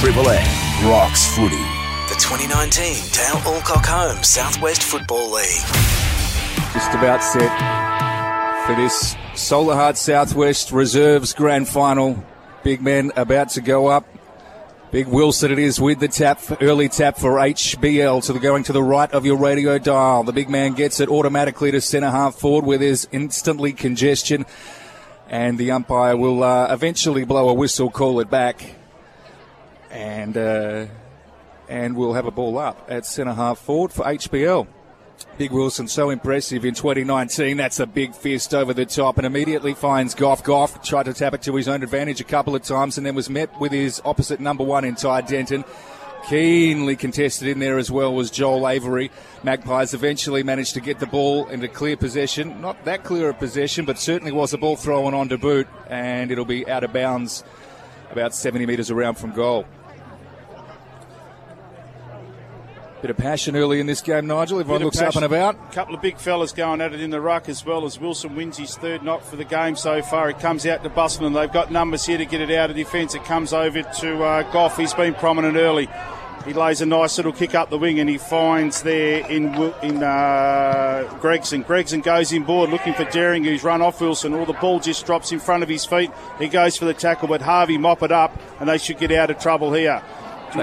Triple M rocks footy. The 2019 Dale Alcock Home Southwest Football League. Just about set for this Solahart Southwest Reserves Grand Final. Big men about to go up. Big Wilson it is with the tap, early tap for HBL to the going to the right of your radio dial. The big man gets it automatically to centre half forward where there's instantly congestion. And the umpire will uh, eventually blow a whistle, call it back. And, uh, and we'll have a ball up at centre half forward for HBL. Big Wilson, so impressive in 2019. That's a big fist over the top and immediately finds Goff. Goff tried to tap it to his own advantage a couple of times and then was met with his opposite number one in Ty Denton. Keenly contested in there as well was Joel Avery. Magpies eventually managed to get the ball into clear possession. Not that clear a possession, but certainly was a ball thrown on to boot, and it'll be out of bounds about 70 metres around from goal. Bit of passion early in this game, Nigel. Everyone looks up and about. A couple of big fellas going at it in the ruck as well as Wilson wins his third knock for the game so far. It comes out to Busselton. They've got numbers here to get it out of defence. It comes over to uh, Goff. He's been prominent early. He lays a nice little kick up the wing and he finds there in in uh, Gregson. Gregson goes in board looking for Daring who's run off Wilson. All the ball just drops in front of his feet. He goes for the tackle, but Harvey mop it up and they should get out of trouble here.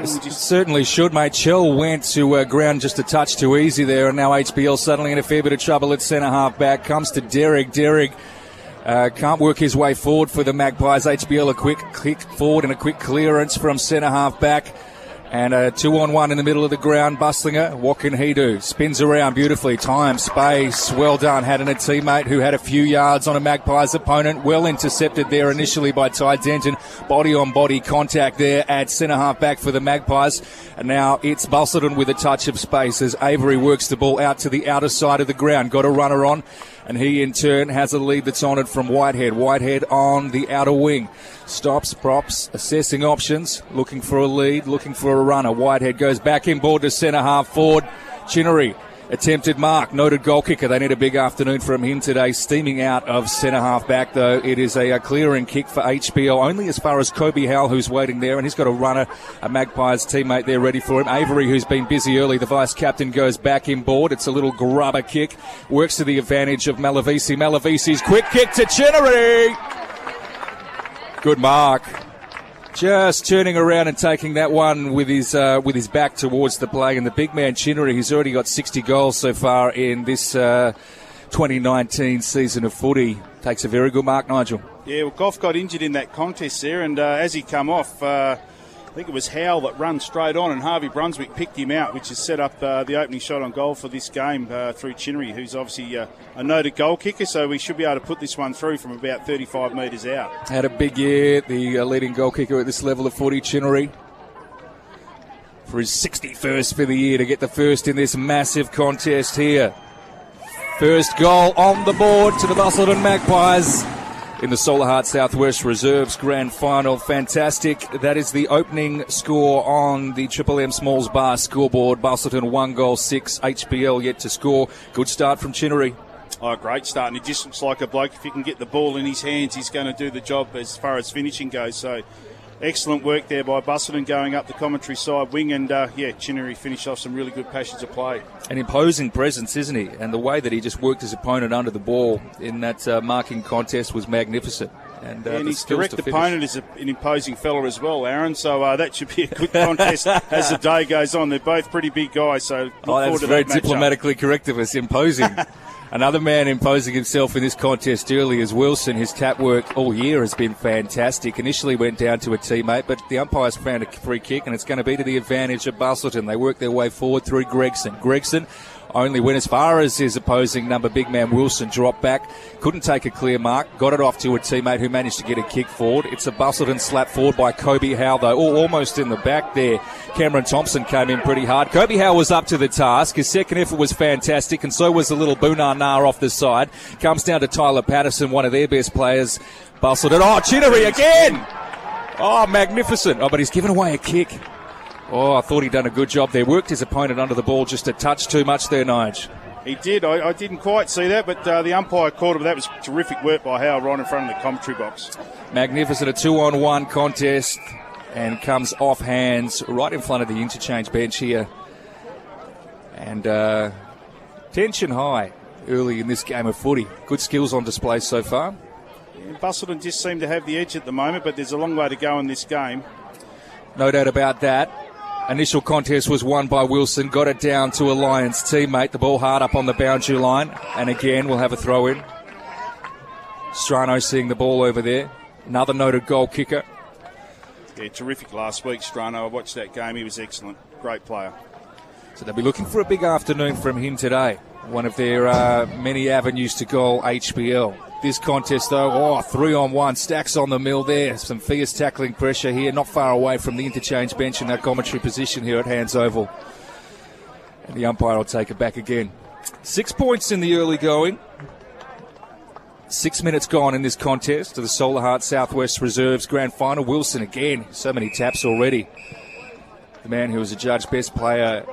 Certainly should, mate. Shell went to uh, ground just a touch too easy there, and now HBL suddenly in a fair bit of trouble at centre half back. Comes to Derrick. Derrick uh, can't work his way forward for the Magpies. HBL a quick kick forward and a quick clearance from centre half back. And a two on one in the middle of the ground. Bustlinger, what can he do? Spins around beautifully. Time, space, well done. Had a teammate who had a few yards on a Magpies opponent. Well intercepted there initially by Ty Denton. Body on body contact there at centre half back for the Magpies. And now it's Busselton with a touch of space as Avery works the ball out to the outer side of the ground. Got a runner on and he in turn has a lead that's on it from Whitehead. Whitehead on the outer wing. Stops, props, assessing options, looking for a lead, looking for a runner. Whitehead goes back in board to centre half forward. Chinnery attempted mark, noted goal kicker. They need a big afternoon from him today. Steaming out of centre half back, though, it is a, a, clearing kick for HBL, only as far as Kobe Howell, who's waiting there, and he's got a runner, a Magpies teammate there ready for him. Avery, who's been busy early, the vice captain, goes back in board. It's a little grubber kick, works to the advantage of Malavisi. Malavisi's quick kick to Chinnery. Good mark just turning around and taking that one with his uh, with his back towards the play. And the big man Chinnery, he's already got 60 goals so far in this uh, 2019 season of footy, takes a very good mark, Nigel. Yeah, well, Goff got injured in that contest there, and uh, as he come off. I think it was Howell that ran straight on, and Harvey Brunswick picked him out, which has set up uh, the opening shot on goal for this game uh, through Chinnery, who's obviously uh, a noted goal kicker. So we should be able to put this one through from about 35 metres out. Had a big year, the uh, leading goal kicker at this level of footy, Chinnery. For his 61st for the year to get the first in this massive contest here. First goal on the board to the Busselton Magpies in the Solahart Southwest Reserves Grand Final. Fantastic. That is the opening score on the Triple M Smalls Bar scoreboard. Busselton one goal, six. HBL yet to score. Good start from Chinnery. Oh, great start. And he just looks like a bloke. If he can get the ball in his hands, he's going to do the job as far as finishing goes. So excellent work there by Busselton going up the commentary side wing. And uh, yeah, Chinnery finished off some really good passions of play. An imposing presence, isn't he? And the way that he just worked his opponent under the ball in that uh, marking contest was magnificent. And, uh, and his direct opponent is a, an imposing fella as well, Aaron. So uh, that should be a good contest as the day goes on. They're both pretty big guys, so oh, that's very that diplomatically correct of us. Imposing. Another man imposing himself in this contest early is Wilson. His tap work all year has been fantastic. Initially went down to a teammate, but the umpires found a free kick, and it's going to be to the advantage of Busselton. They work their way forward through Gregson. Gregson only went as far as his opposing number, big man Wilson, dropped back, couldn't take a clear mark, got it off to a teammate who managed to get a kick forward. It's a bustled and slap forward by Kobe Howe, though, oh, almost in the back there. Cameron Thompson came in pretty hard. Kobe Howe was up to the task. His second effort was fantastic, and so was the little Boonar Nar off the side. Comes down to Tyler Patterson, one of their best players. Bustled it. Oh, Chinnery again! Oh, magnificent. Oh, but he's given away a kick. Oh, I thought he'd done a good job there. Worked his opponent under the ball just a touch too much there, Nige. He did. I, I didn't quite see that, but uh, the umpire called it. That was terrific work by Howell right in front of the commentary box. Magnificent, a two on one contest and comes off hands right in front of the interchange bench here. And uh, tension high early in this game of footy. Good skills on display so far. Busselton just seem to have the edge at the moment, but there's a long way to go in this game. No doubt about that. Initial contest was won by Wilson, got it down to a Lions teammate. The ball hard up on the boundary line, and again we'll have a throw in. Strano seeing the ball over there. Another noted goal kicker. Yeah, terrific last week, Strano. I watched that game. He was excellent. Great player. So they'll be looking for a big afternoon from him today. One of their uh, many avenues to goal, HBL. This contest, though, oh, three on one, stacks on the mill there. Some fierce tackling pressure here, not far away from the interchange bench in that commentary position here at Hands Oval. And the umpire will take it back again. Six points in the early going. Six minutes gone in this contest to the Solahart Southwest Reserves Grand Final. Wilson again, so many taps already. The man who was a judge best player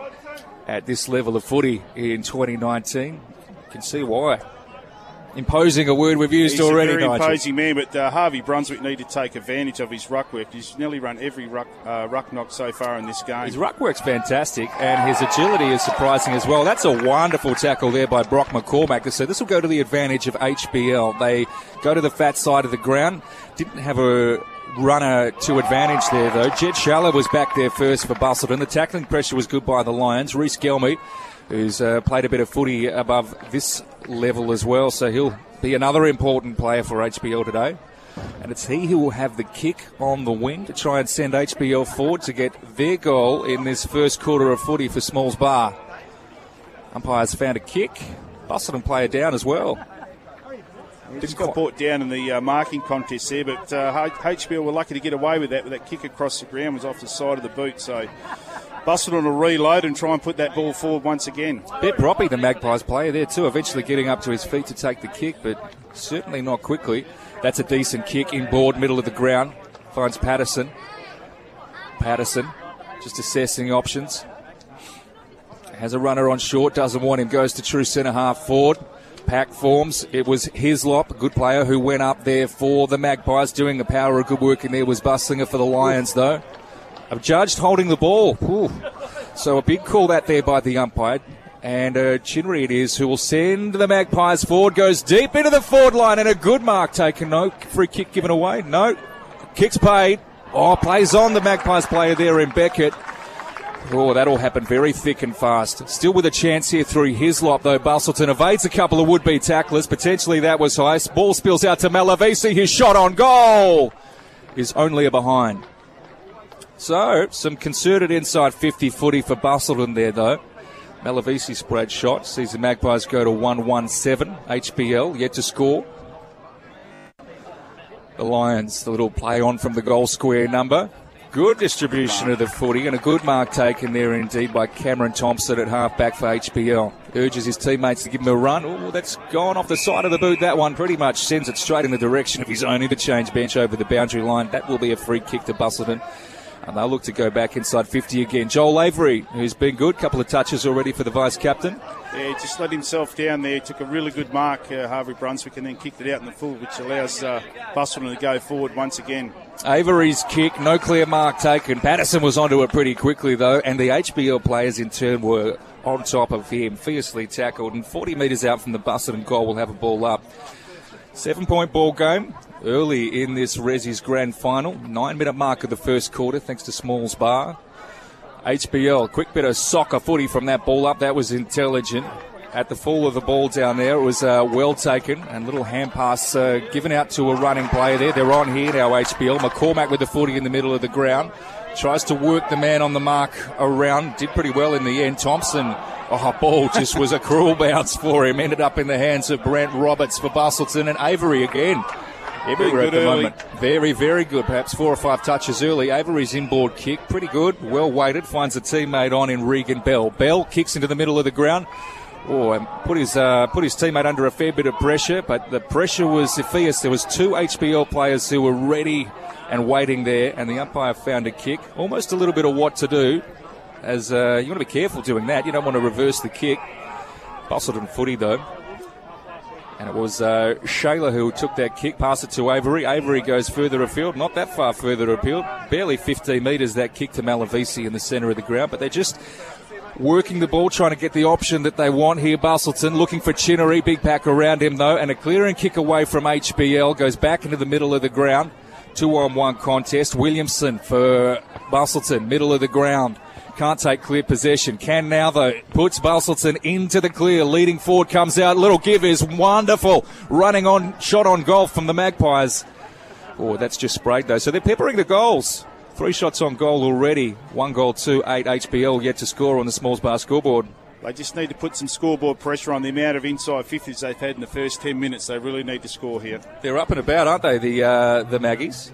at this level of footy in 2019. You can see why. Imposing a word we've used He's already, a very Nigel. imposing man, but uh, Harvey Brunswick need to take advantage of his ruck work. He's nearly run every ruck, uh, ruck knock so far in this game. His ruck work's fantastic, and his agility is surprising as well. That's a wonderful tackle there by Brock McCormack. So this will go to the advantage of HBL. They go to the fat side of the ground. Didn't have a runner to advantage there, though. Jed Schaller was back there first for Busselton. The tackling pressure was good by the Lions. Reese Gelmy, who's uh, played a bit of footy above this level as well, so he'll be another important player for HBL today. And it's he who will have the kick on the wing to try and send HBL forward to get their goal in this first quarter of footy for Smalls Bar. Umpires found a kick. busted Busselton player down as well. Just got brought down in the uh, marking contest there, but uh, HBL were lucky to get away with that. With that kick across the ground was off the side of the boot, so Busselton will reload and try and put that ball forward once again. Bit proppy, the Magpies player there too, eventually getting up to his feet to take the kick, but certainly not quickly. That's a decent kick inboard, middle of the ground. Finds Patterson. Patterson just assessing options. Has a runner on short, doesn't want him, goes to true centre half forward. Pack forms. It was Hislop, a good player, who went up there for the Magpies, doing the power of good work in there. Was Buslinger for the Lions, though. Judged holding the ball. Ooh. So a big call that there by the umpire. And uh, Chinnery it is who will send the Magpies forward, goes deep into the forward line, and a good mark taken. No free kick given away. No. Kicks paid. Oh, plays on the Magpies player there in Beckett. Oh, that all happened very thick and fast. Still with a chance here through his Hislop, though. Busselton evades a couple of would-be tacklers. Potentially that was high. Ball spills out to Malavisi. His shot on goal is only a behind. So, some concerted inside 50 footy for Busselton there, though. Malavisi spread shot. Sees the Magpies go to 117. HBL yet to score. The Lions, the little play on from the goal square number. Good distribution of the footy and a good mark taken there indeed by Cameron Thompson at halfback for HBL. Urges his teammates to give him a run. Oh, that's gone off the side of the boot. That one pretty much sends it straight in the direction of his own interchange bench over the boundary line. That will be a free kick to Busselton. And they'll look to go back inside 50 again. Joel Avery, who's been good, couple of touches already for the vice captain. Yeah, he just let himself down there. Took a really good mark, uh, Harvey Brunswick, and then kicked it out in the full, which allows uh, to go forward once again. Avery's kick, no clear mark taken. Patterson was onto it pretty quickly, though, and the HBL players in turn were on top of him, fiercely tackled, and 40 metres out from the Busselton goal will have a ball up. Seven point ball game early in this Resi's grand final. Nine minute mark of the first quarter, thanks to Smalls Bar. HBL, quick bit of soccer footy from that ball up. That was intelligent. At the fall of the ball down there, it was uh, well taken and little hand pass uh, given out to a running player there. They're on here now, HBL. McCormack with the footy in the middle of the ground. Tries to work the man on the mark around. Did pretty well in the end. Thompson Oh, ball just was a cruel bounce for him. Ended up in the hands of Brent Roberts for Busselton and Avery again. Everywhere at the early. moment. Very, very good. Perhaps four or five touches early. Avery's inboard kick, pretty good. Well weighted. Finds a teammate on in Regan Bell. Bell kicks into the middle of the ground. Oh, and put his uh, put his teammate under a fair bit of pressure, but the pressure was fierce. There was two HBL players who were ready and waiting there, and the umpire found a kick. Almost a little bit of what to do, as uh, you want to be careful doing that. You don't want to reverse the kick. Busselton footy though. And it was uh, Shayla who took that kick, passed it to Avery. Avery goes further afield, not that far further afield, barely 15 metres that kick to Malavisi in the centre of the ground. But they're just working the ball, trying to get the option that they want here. Busselton looking for Chinnery, big pack around him though, and a clearing kick away from HBL goes back into the middle of the ground. Two on one contest. Williamson for Busselton, middle of the ground. Can't take clear possession. Can now, though. Puts Busselton into the clear. Leading forward comes out. Little give is wonderful. Running on, shot on goal from the Magpies. Oh, that's just sprayed, though. So they're peppering the goals. Three shots on goal already. One goal, two, eight HBL yet to score on the Smalls Bar scoreboard. They just need to put some scoreboard pressure on the amount of inside 50s they've had in the first 10 minutes. They really need to score here. They're up and about, aren't they, the uh, the Maggies?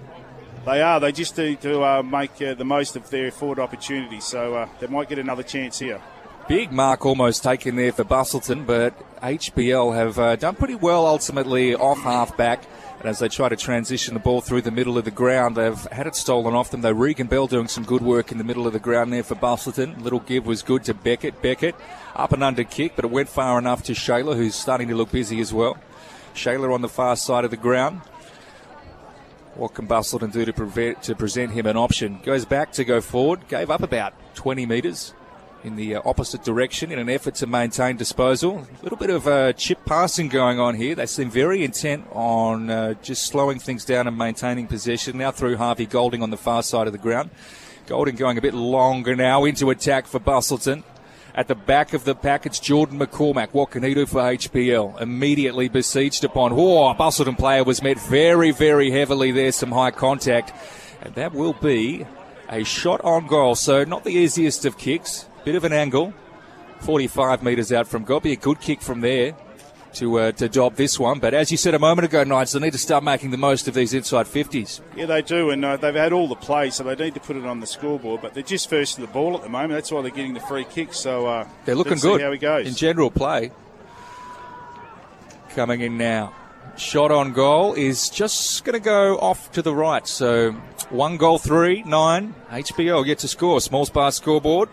They are. They just need to uh, make uh, the most of their forward opportunities. So uh, they might get another chance here. Big mark almost taken there for Busselton, but HBL have uh, done pretty well ultimately off half back. And as they try to transition the ball through the middle of the ground, they've had it stolen off them. Though Regan Bell doing some good work in the middle of the ground there for Busselton. Little give was good to Beckett. Beckett up and under kick, but it went far enough to Shayla, who's starting to look busy as well. Shayla on the far side of the ground. What can Busselton do to, prevent, to present him an option? Goes back to go forward, gave up about 20 metres in the uh, opposite direction in an effort to maintain disposal. A little bit of uh, chip passing going on here. They seem very intent on uh, just slowing things down and maintaining possession. Now through Harvey Golding on the far side of the ground. Golding going a bit longer now into attack for Busselton. At the back of the pack, it's Jordan McCormack. What can he do for HBL? Immediately besieged upon. Oh, a Busselton player was met very, very heavily there. Some high contact. And that will be a shot on goal. So not the easiest of kicks. Bit of an angle. 45 metres out from goal. Be a good kick from there to uh, to dob this one. But as you said a moment ago, Knights, they need to start making the most of these inside 50s. Yeah, they do, and uh, they've had all the play, so they need to put it on the scoreboard. But they're just first to the ball at the moment. That's why they're getting the free kick. So uh, They're looking good See how he goes. in general play. Coming in now. Shot on goal is just going to go off to the right. So one goal, three, nine. HBL yet to score. Smalls bar scoreboard.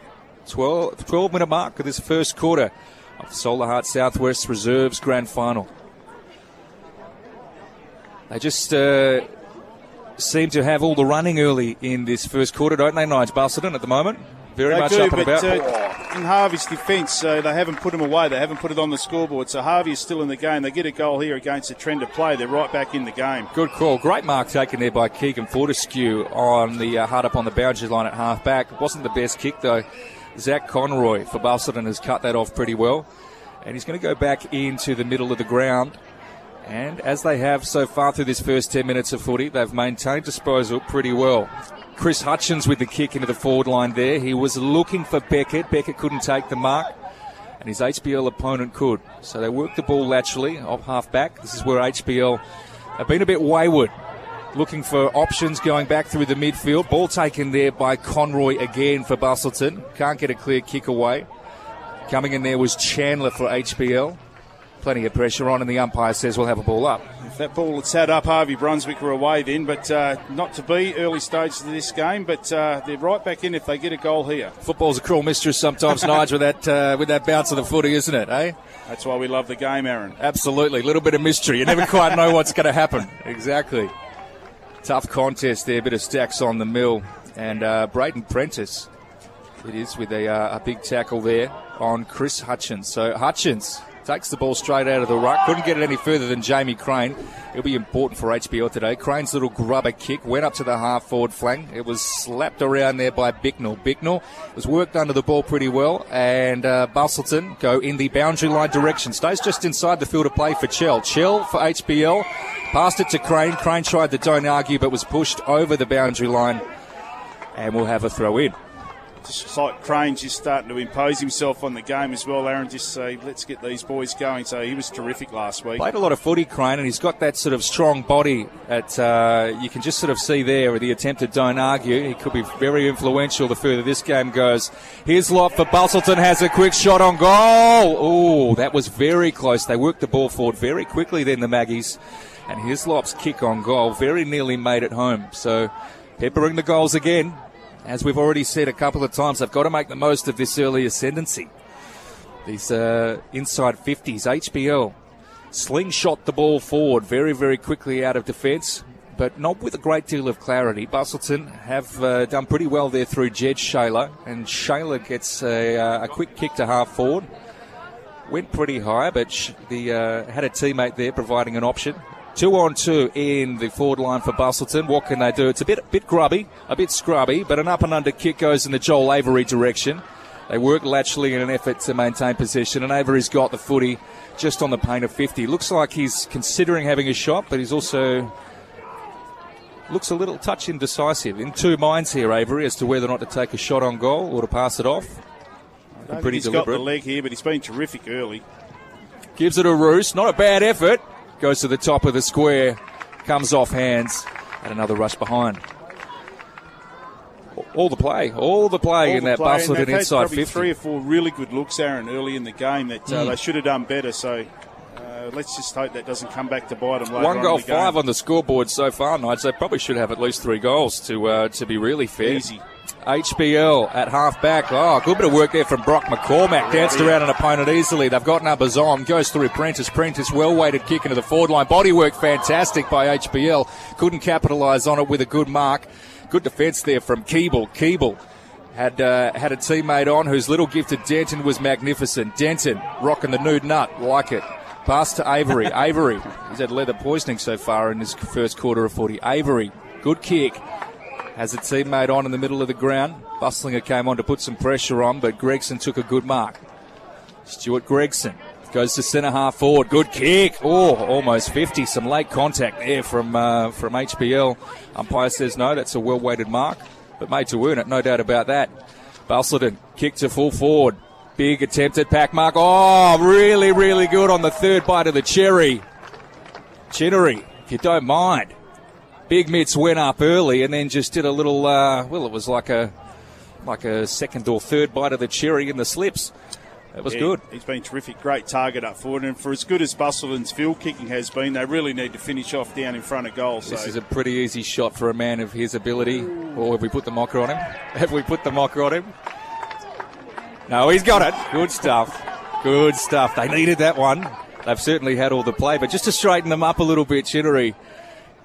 12, 12 minute mark of this first quarter of Solahart Southwest Reserves Grand Final. They just uh, seem to have all the running early in this first quarter, don't they, Nige Busselton, at the moment? Very They much do, up and about. uh, in Harvey's defence, uh, they haven't put him away. They haven't put it on the scoreboard. So Harvey is still in the game. They get a goal here against a trend of play. They're right back in the game. Good call. Great mark taken there by Keegan Fortescue on the uh, hard up on the boundary line at half back. Wasn't the best kick though. Zach Conroy for Busselton has cut that off pretty well. And he's going to go back into the middle of the ground. And as they have so far through this first 10 minutes of footy, they've maintained disposal pretty well. Chris Hutchins with the kick into the forward line there. He was looking for Beckett. Beckett couldn't take the mark. And his HBL opponent could. So they worked the ball laterally off half back. This is where HBL have been a bit wayward looking for options going back through the midfield. Ball taken there by Conroy again for Busselton. Can't get a clear kick away. Coming in there was Chandler for HBL. Plenty of pressure on, and the umpire says we'll have a ball up. If that ball had sat up, Harvey Brunswick were away then, but uh, not to be early stages of this game. But uh, they're right back in if they get a goal here. Football's a cruel mistress sometimes, Nigel, with that uh, with that bounce of the footy, isn't it? Eh? That's why we love the game, Aaron. Absolutely, a little bit of mystery. You never quite know what's going to happen. Exactly. Tough contest there, a bit of stacks on the mill, and uh, Braden Prentice. It is with a, uh, a big tackle there on Chris Hutchins. So Hutchins takes the ball straight out of the ruck. Couldn't get it any further than Jamie Crane. It'll be important for HBL today. Crane's little grubber kick went up to the half forward flank. It was slapped around there by Bicknell. Bicknell was worked under the ball pretty well, and uh, Busselton go in the boundary line direction. Stays just inside the field of play for Chell. Chell for HBL. Passed it to Crane. Crane tried to don't argue, but was pushed over the boundary line, and we'll have a throw in. Like Crane's just starting to impose himself on the game as well, Aaron. Just say, let's get these boys going. So he was terrific last week. Played a lot of footy, Crane, and he's got that sort of strong body. At uh, you can just sort of see there with the attempted don't argue. He could be very influential the further this game goes. Hislop for Busselton has a quick shot on goal. Oh, that was very close. They worked the ball forward very quickly. Then the Maggies, and Hislop's kick on goal very nearly made it home. So peppering the goals again. As we've already said a couple of times, they've got to make the most of this early ascendancy. These uh, inside 50s, HBL slingshot the ball forward very, very quickly out of defence, but not with a great deal of clarity. Busselton have uh, done pretty well there through Jed Shayla, and Shayla gets a, uh, a quick kick to half forward. Went pretty high, but the uh, had a teammate there providing an option. Two on two in the forward line for Busselton. What can they do? It's a bit, bit grubby, a bit scrubby, but an up and under kick goes in the Joel Avery direction. They work laterally in an effort to maintain possession, and Avery's got the footy just on the paint of 50. Looks like he's considering having a shot, but he's also looks a little touch indecisive. In two minds here, Avery, as to whether or not to take a shot on goal or to pass it off. Pretty he's deliberate. got the leg here, but he's been terrific early. Gives it a roost. Not a bad effort. Goes to the top of the square. Comes off hands. And another rush behind. All the play. All the play All in the that play, and Busselton inside probably 50. three or four really good looks, Aaron, early in the game that uh, Mm. they should have done better. So uh, let's just hope that doesn't come back to bite them later One on goal, in the game. five on the scoreboard so far, Knights. They probably should have at least three goals to uh, to be really fair. Easy. HBL at half back. Oh, good bit of work there from Brock McCormack. Danced around an opponent easily. They've got numbers on. Goes through Prentice. Prentice, well weighted kick into the forward line. Body work fantastic by HBL. Couldn't capitalise on it with a good mark. Good defence there from Keeble. Keeble had uh, had a teammate on whose little gift to Denton was magnificent. Denton rocking the nude nut, like it. Pass to Avery. Avery, he's had leather poisoning so far in his first quarter of 40. Avery, good kick. Has a teammate on in the middle of the ground. Bustlinger came on to put some pressure on, but Gregson took a good mark. Stuart Gregson goes to centre half forward. Good kick. Oh, almost 50. Some late contact there from uh, from HBL. Umpire says no. That's a well weighted mark, but made to earn it. No doubt about that. Busselton kick to full forward. Big attempt at pack mark. Oh, really, really good on the third bite of the cherry. Chinnery, if you don't mind. Big mitts went up early and then just did a little. Uh, well, it was like a like a second or third bite of the cherry in the slips. That was Yeah, good. He's been terrific. Great target up forward. And for as good as Busselton's field kicking has been, they really need to finish off down in front of goal. So This is a pretty easy shot for a man of his ability. Or have we put the mocker on him? Have we put the mocker on him? No, he's got it. Good stuff. Good stuff. They needed that one. They've certainly had all the play, but just to straighten them up a little bit, Chinnery,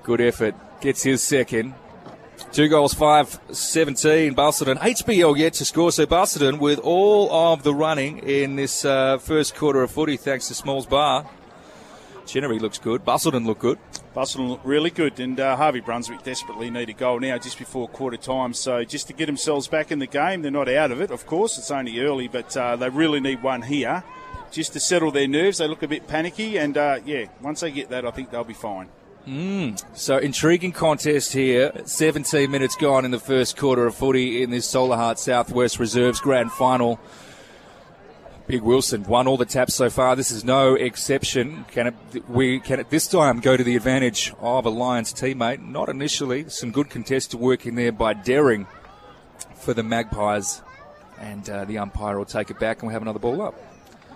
good effort. Gets his second. Two goals, five, 17. Busselton. HBL yet to score. So Busselton with all of the running in this uh, first quarter of footy, thanks to Smalls Bar. Chinnery looks good. Busselton look good. Busselton look really good, and uh, Harvey Brunswick desperately need a goal now just before quarter time. So just to get themselves back in the game, they're not out of it, of course. It's only early, but uh, they really need one here just to settle their nerves. They look a bit panicky, and uh, yeah, once they get that, I think they'll be fine. So intriguing contest here. 17 minutes gone in the first quarter of footy in this Solahart Southwest Reserves Grand Final. Big Wilson won all the taps so far. This is no exception. Can it? We can at this time go to the advantage of a Lions teammate? Not initially. Some good contested work in there by Daring for the Magpies, and uh, the umpire will take it back, and we'll have another ball up.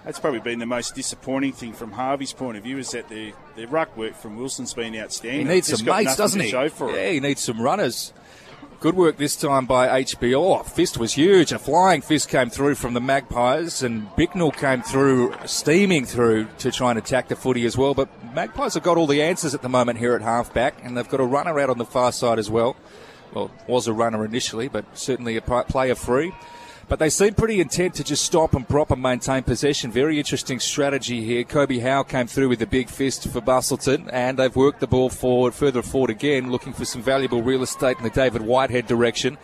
That's probably been the most disappointing thing from Harvey's point of view is that the the ruck work from Wilson's been outstanding. He needs some mates, doesn't he? Yeah, it. he needs some runners. Good work this time by HB. Oh, fist was huge. A flying fist came through from the Magpies, and Bicknell came through, steaming through to try and attack the footy as well. But Magpies have got all the answers at the moment here at halfback, and they've got a runner out on the far side as well. Well, was a runner initially, but certainly a player free. But they seem pretty intent to just stop and prop and maintain possession. Very interesting strategy here. Kobe Howe came through with a big fist for Busselton, and they've worked the ball forward, further forward again, looking for some valuable real estate in the David Whitehead direction.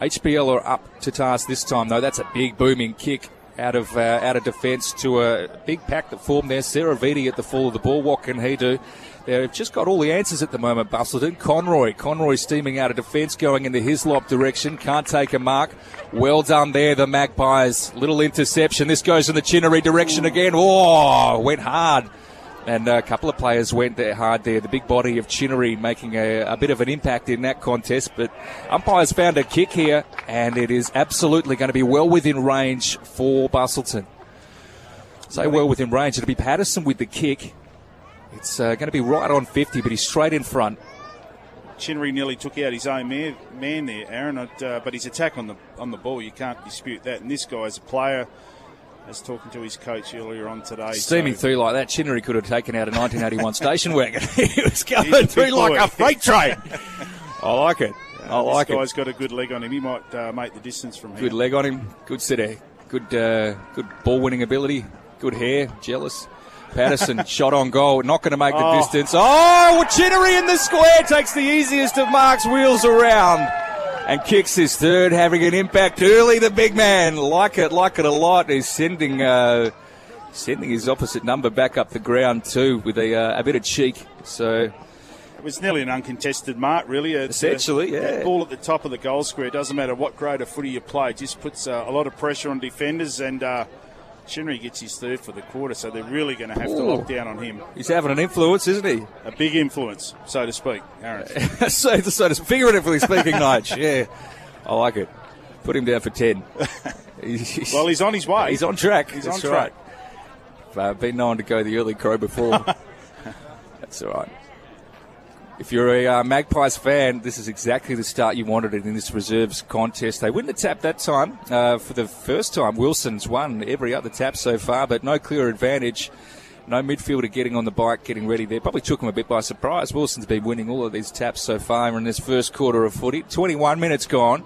HBL are up to task this time, though. That's a big booming kick out of uh, out of defence to a big pack that formed there. Sarah Vitti at the fall of the ball. What can he do? They've just got all the answers at the moment, Busselton. Conroy. Conroy steaming out of defence, going in the Hislop direction. Can't take a mark. Well done there, the Magpies. Little interception. This goes in the Chinnery direction again. Oh, went hard. And a couple of players went there hard there. The big body of Chinnery making a, a bit of an impact in that contest. But umpires found a kick here, and it is absolutely going to be well within range for Busselton. Say well within range. It'll be Patterson with the kick. It's uh, going to be right on 50, but he's straight in front. Chinnery nearly took out his own man, man there, Aaron. Uh, but his attack on the on the ball, you can't dispute that. And this guy is a player I was talking to his coach earlier on today. Steaming so- through like that, Chinnery could have taken out a 1981 station wagon. he was going through big like a freight train. I like it. I like this it. guy's got a good leg on him. He might uh, make the distance from here. Good leg on him. Good set good uh, good ball winning ability. Good hair. Jealous. Patterson shot on goal. Not going to make the Oh. distance. Oh, Chinnery in the square takes the easiest of Mark's wheels around and kicks his third, having an impact early. The big man like it, like it a lot. He's sending uh, sending his opposite number back up the ground too with a, uh, a bit of cheek. So It was nearly an uncontested mark, really. It's, Essentially, uh, yeah. That ball at the top of the goal square, doesn't matter what grade of footy you play, just puts uh, a lot of pressure on defenders. And Chinnery gets his third for the quarter, so they're really going to have to lock down on him. he's having an influence, isn't he? A big influence, so to speak, Aaron. so, so to figuratively speaking, Nige. Yeah, I like it. Put him down for ten. He's- well, he's on his way. He's on track. He's That's on right. track. Uh, been known to go the early crow before. That's all right. If you're a uh, Magpies fan, this is exactly the start you wanted in this reserves contest. They win the tap that time uh, for the first time. Wilson's won every other tap so far, but no clear advantage. No midfielder getting on the bike, getting ready there. Probably took him a bit by surprise. Wilson's been winning all of these taps so far in this first quarter of footy. 21 minutes gone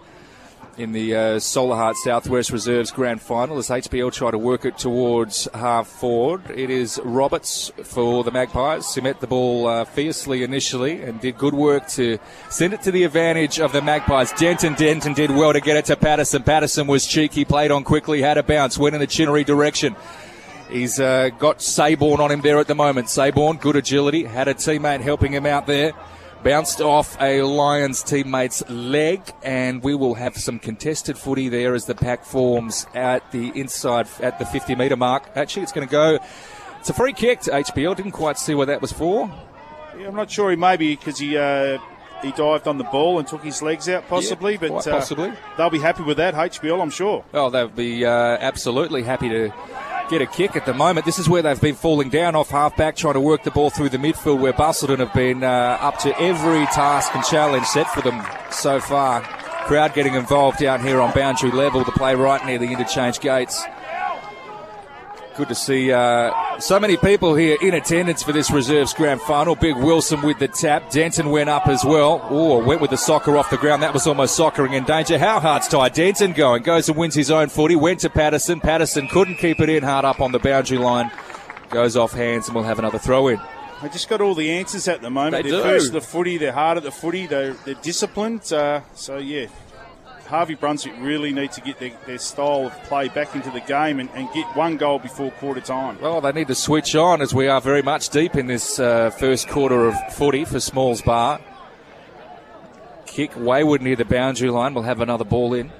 in the uh, Solahart Southwest Reserves Grand Final as HBL try to work it towards half forward. It is Roberts for the Magpies who met the ball uh, fiercely initially and did good work to send it to the advantage of the Magpies. Denton Denton did well to get it to Patterson. Patterson was cheeky, played on quickly, had a bounce, went in the Chinnery direction. He's uh, got Sayborn on him there at the moment. Sayborn, good agility, had a teammate helping him out there. Bounced off a Lions teammate's leg, and we will have some contested footy there as the pack forms at the inside at the 50 metre mark. Actually, it's going to go. It's a free kick to HBL. Didn't quite see what that was for. Yeah, I'm not sure. He maybe because he uh, he dived on the ball and took his legs out, possibly. Yeah, but uh, possibly. they'll be happy with that. HBL, I'm sure. Oh, they'll be uh, absolutely happy to get a kick at the moment. This is where they've been falling down off half back, trying to work the ball through the midfield, where Busselton have been uh, up to every task and challenge set for them so far. Crowd getting involved down here on boundary level to play right near the interchange gates. Good to see uh, so many people here in attendance for this reserves grand final. Big Wilson with the tap. Denton went up as well. Oh, went with the soccer off the ground. That was almost soccering in danger. How hard's tied. Denton going. Goes and wins his own footy. Went to Patterson. Patterson couldn't keep it in. Hard up on the boundary line. Goes off hands and we'll have another throw in. They just got all the answers at the moment. They they're do. first the footy. They're hard at the footy. They're, they're disciplined. Uh, so yeah, Harvey Brunswick really need to get their, their style of play back into the game and, and get one goal before quarter time. Well, they need to switch on as we are very much deep in this uh, first quarter of footy for Smalls Bar. Kick wayward near the boundary line. We'll have another ball in.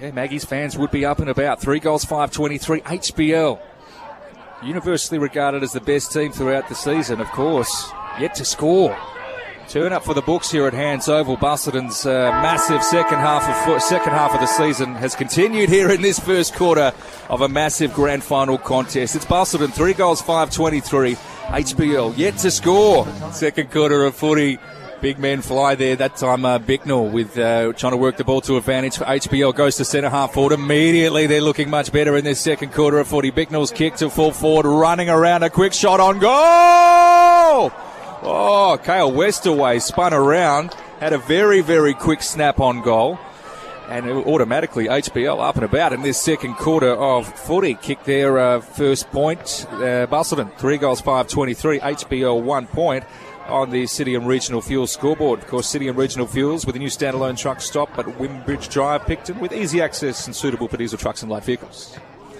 Yeah, Maggie's fans would be up and about. Three goals, 523. HBL. Universally regarded as the best team throughout the season, of course. Yet to score. Turn up for the books here at Hands Oval. Busselton's uh, massive second half of second half of the season has continued here in this first quarter of a massive grand final contest. It's Busselton three goals, five twenty-three. HBL yet to score. Second quarter of footy. Big men fly there. That time, uh, Bicknell with uh, trying to work the ball to advantage HBL goes to centre half forward. Immediately, they're looking much better in this second quarter of footy. Bicknell's kick to full forward, running around a quick shot on goal. Oh, Kale Westerway spun around, had a very, very quick snap on goal. And automatically HBL up and about in this second quarter of footy. Kicked their uh, first point. Uh, Busselton, three goals, 5-23. HBL, one point on the City and Regional Fuels scoreboard. Of course, City and Regional Fuels with a new standalone truck stop at Wimbridge Drive, Picton, with easy access and suitable for diesel trucks and light vehicles.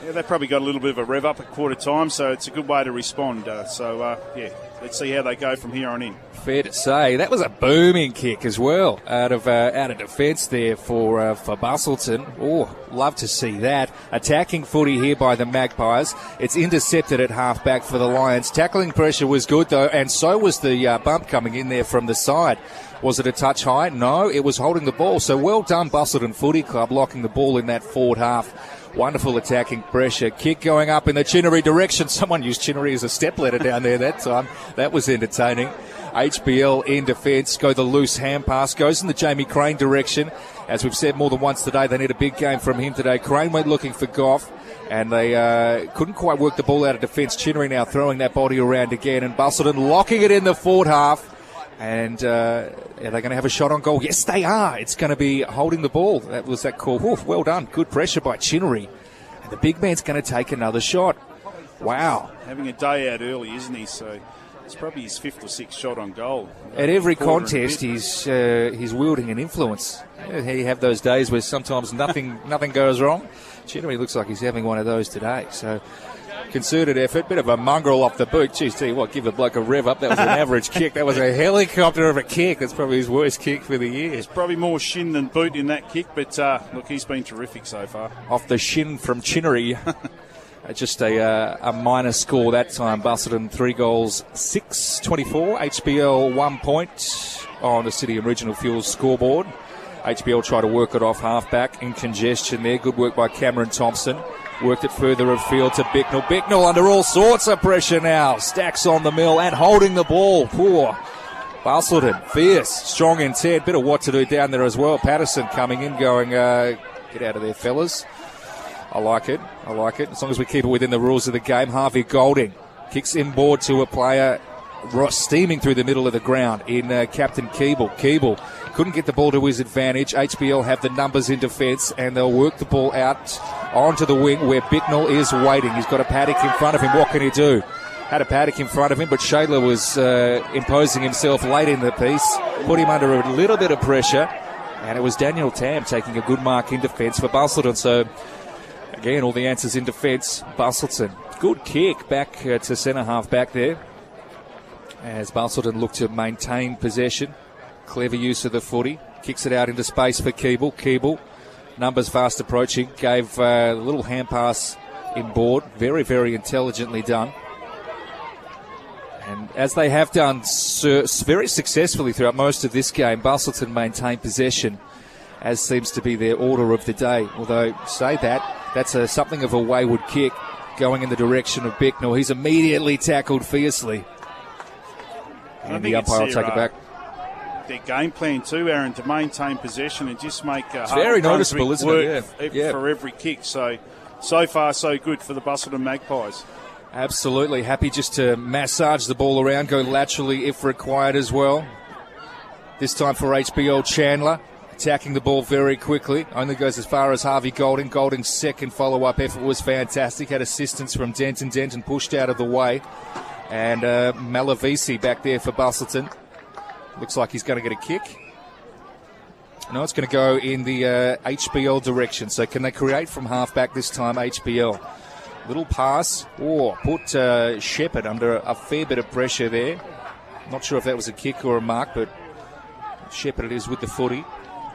Yeah, they probably got a little bit of a rev up at quarter time, so it's a good way to respond. Uh, so uh, yeah, let's see how they go from here on in. Fair to say that was a booming kick as well out of uh, out of defence there for uh, for Busselton. Oh, love to see that attacking footy here by the Magpies. It's intercepted at half back for the Lions. Tackling pressure was good though, and so was the uh, bump coming in there from the side. Was it a touch high? No, it was holding the ball. So well done, Busselton Footy Club, locking the ball in that forward half. Wonderful attacking pressure. Kick going up in the Chinnery direction. Someone used Chinnery as a step ladder down there that time. That was entertaining. HBL in defence go the loose hand pass, goes in the Jamie Crane direction. As we've said more than once today, they need a big game from him today. Crane went looking for Goff, and they uh, couldn't quite work the ball out of defence. Chinnery now throwing that body around again, and Busselton locking it in the forward half. And uh, are they going to have a shot on goal? Yes, they are. It's going to be holding the ball. That was that call. Well done. Good pressure by Chinnery. And the big man's going to take another shot. Wow. Having a day out early, isn't he? So it's probably his fifth or sixth shot on goal. At every Quarter and a contest, he's uh, he's wielding an influence. You have those days where sometimes nothing nothing goes wrong. Chinnery looks like he's having one of those today. So concerted effort, bit of a mongrel off the boot. Geez, tell you what, give the bloke a rev up. That was an average kick. That was a helicopter of a kick. That's probably his worst kick for the year. It's probably more shin than boot in that kick, but uh, look, he's been terrific so far. off the shin from Chinnery. Uh, Just a, uh, a minor score that time. Busselton three goals, six twenty-four. HBL one point on the City and Regional Fuels scoreboard. HBL try to work it off halfback in congestion there. Good work by Cameron Thompson. Worked it further afield to Bicknell. Bicknell under all sorts of pressure now. Stacks on the mill and holding the ball. Poor. Busselton, fierce, strong intent. Bit of what to do down there as well. Patterson coming in, going, uh, get out of there, fellas. I like it. I like it. As long as we keep it within the rules of the game. Harvey Golding kicks inboard to a player steaming through the middle of the ground in uh, Captain Keeble. Keeble couldn't get the ball to his advantage. HBL have the numbers in defence and they'll work the ball out onto the wing where Bicknell is waiting. He's got a paddock in front of him. What can he do? Had a paddock in front of him, but Shayla was uh, imposing himself late in the piece, put him under a little bit of pressure, and it was Daniel Tam taking a good mark in defence for Busselton. So Again, all the answers in defence. Busselton, good kick back uh, to centre half back there. As Busselton look to maintain possession. Clever use of the footy. Kicks it out into space for Keeble. Keeble, numbers fast approaching. Gave uh, a little hand pass in board. Very, very intelligently done. And as they have done very successfully throughout most of this game, Busselton maintained possession as seems to be their order of the day. Although, say that, that's a, something of a wayward kick going in the direction of Bicknell. He's immediately tackled fiercely. I And the it's umpire will take it uh, back. Their game plan too, Aaron, to maintain possession and just make uh, very noticeable, isn't it? Yeah. Yeah. for every kick. So, so far so good for the Busselton Magpies. Absolutely. Happy just to massage the ball around, go laterally if required as well. This time for HBL Chandler. Attacking the ball very quickly. Only goes as far as Harvey Golding. Golding's second follow up effort was fantastic. Had assistance from Denton. Denton pushed out of the way. And uh, Malavisi back there for Busselton. Looks like he's going to get a kick. No, it's going to go in the uh, HBL direction. So can they create from halfback this time, HBL? Little pass. Oh, put uh, Shepard under a fair bit of pressure there. Not sure if that was a kick or a mark, but Shepard it is with the footy.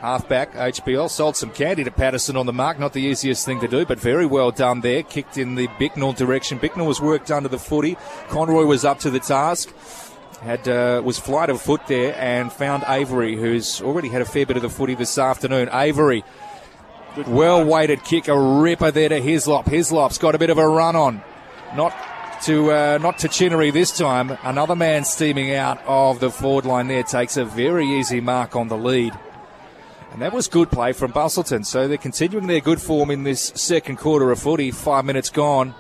Halfback, HBL, sold some candy to Patterson on the mark. Not the easiest thing to do, but very well done there. Kicked in the Bicknell direction. Bicknell was worked under the footy. Conroy was up to the task. Had uh, was flight of foot there and found Avery, who's already had a fair bit of the footy this afternoon. Avery, well weighted kick, a ripper there to Hislop. Hislop's got a bit of a run on, not to uh, not to Chinnery this time. Another man steaming out of the forward line there takes a very easy mark on the lead. And that was good play from Busselton. So they're continuing their good form in this second quarter of footy. Five minutes gone,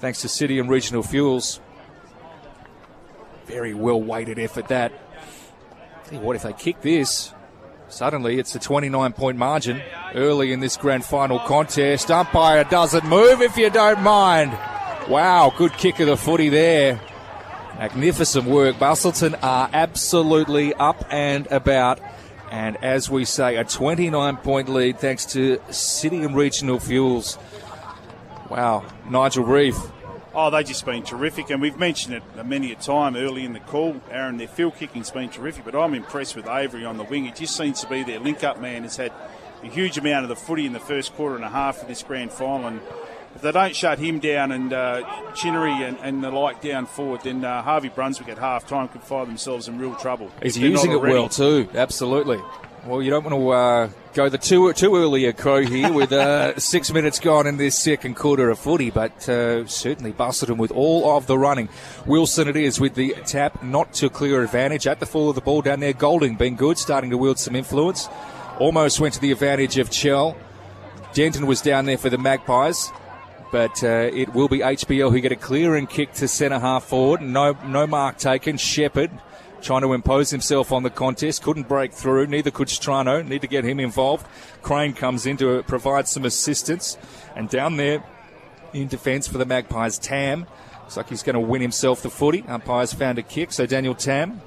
thanks to City and Regional Fuels. Very well weighted effort that. What, if they kick this, suddenly it's a 29 point margin early in this grand final contest. Umpire doesn't move if you don't mind. Wow, good kick of the footy there. Magnificent work. Busselton are absolutely up and about. And as we say, a 29 point lead thanks to City and Regional Fuels. Wow, Nigel Reeve. Oh, they've just been terrific, and we've mentioned it many a time early in the call. Aaron, their field kicking's been terrific, but I'm impressed with Avery on the wing. It just seems to be their link-up man has had a huge amount of the footy in the first quarter and a half of this grand final, and if they don't shut him down and uh, Chinnery and, and the like down forward, then uh, Harvey Brunswick at half time could find themselves in real trouble. He's if they're not using it already. well too. Absolutely. Well, you don't want to uh, go the too too early a crow here with uh, six minutes gone in this second quarter of footy, but uh, certainly Busselton with all of the running. Wilson it is with the tap, not to clear advantage at the fall of the ball down there. Golding been good, starting to wield some influence. Almost went to the advantage of Chell. Denton was down there for the Magpies. But uh, it will be HBL who get a clearing kick to centre half forward. No, no mark taken. Shepherd trying to impose himself on the contest. Couldn't break through. Neither could Strano. Need to get him involved. Crane comes in to provide some assistance. And down there in defence for the Magpies, Tam. Looks like he's going to win himself the footy. Umpires found a kick. So Daniel Tam.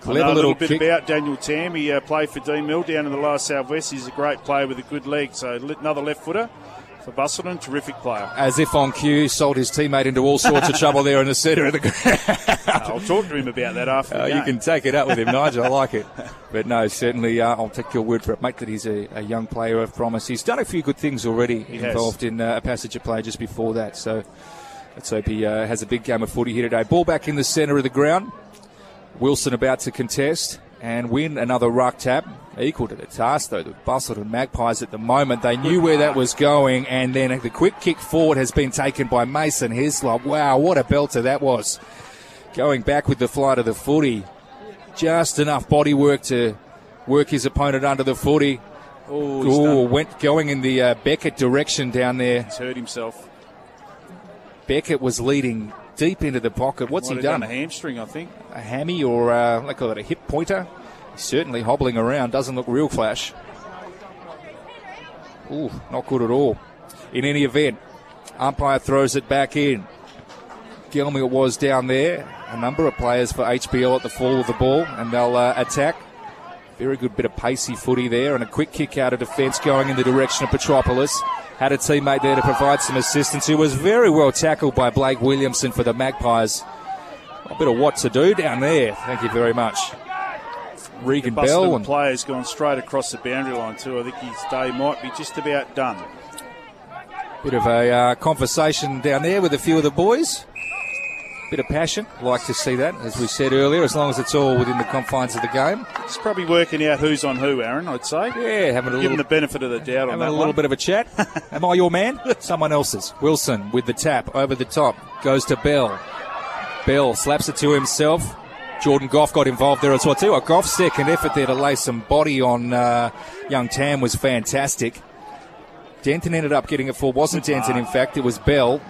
Clever little, little bit kick. about Daniel Tam. He uh, played for Deanmill down in the last Southwest. He's a great player with a good leg. So another left footer for Busselton. Terrific player. As if on cue, sold his teammate into all sorts of trouble there in the centre of the ground. I'll talk to him about that after. Uh, you can take it up with him, Nigel. I like it. But no, certainly uh, I'll take your word for it, mate, that he's a, a, young player of promise. He's done a few good things already he involved has. in uh, a passage of play just before that. So let's hope he uh, has a big game of footy here today. Ball back in the centre of the ground. Wilson about to contest and win another ruck tap. Equal to the task, though. The Busselton Magpies at the moment, they knew where that was going, and then the quick kick forward has been taken by Mason Hislop. Wow, what a belter that was. Going back with the flight of the footy. Just enough body work to work his opponent under the footy. Oh, went going in the uh, Beckett direction down there. He's hurt himself. Beckett was leading deep into the pocket. What's Might he done? done? A hamstring, I think. A hammy or uh, they call it a hip pointer. He's certainly hobbling around. Doesn't look real flash. Ooh, not good at all. In any event, umpire throws it back in. Gelmier was down there. A number of players for HBL at the fall of the ball, and they'll uh, attack. Very good bit of pacey footy there, and a quick kick out of defence going in the direction of Petropolis. Had a teammate there to provide some assistance who was very well tackled by Blake Williamson for the Magpies. A bit of what to do down there. Thank you very much. Regan the Bell and players gone straight across the boundary line too. I think his day might be just about done. Bit of a uh, conversation down there with a few of the boys bit of passion. Like to see that, as we said earlier, as long as it's all within the confines of the game. It's probably working out who's on who, Aaron. I'd say. Yeah, having a little, the benefit of the doubt on that. a little one. bit of a chat. Am I your man? Someone else's. Wilson with the tap over the top goes to Bell. Bell slaps it to himself. Jordan Goff got involved there as well too. A Goff's second effort there to lay some body on uh, young Tam was fantastic. Denton ended up getting it for wasn't Denton in fact it was Bell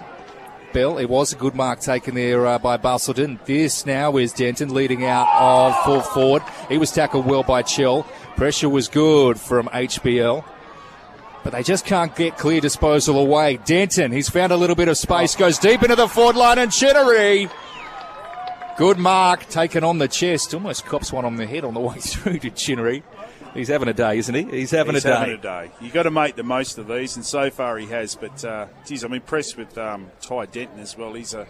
Bell. It was a good mark taken there uh, by Busselton. This now is Denton leading out of full forward. He was tackled well by Chell. Pressure was good from HBL. But they just can't get clear disposal away. Denton, he's found a little bit of space, goes deep into the forward line, and Chinnery. Good mark taken on the chest. Almost cops one on the head on the way through to Chinnery. He's having a day, isn't he? He's having He's a day. having a day. You've got to make the most of these, and so far he has. But, uh, geez, I'm impressed with um, Ty Denton as well. He's a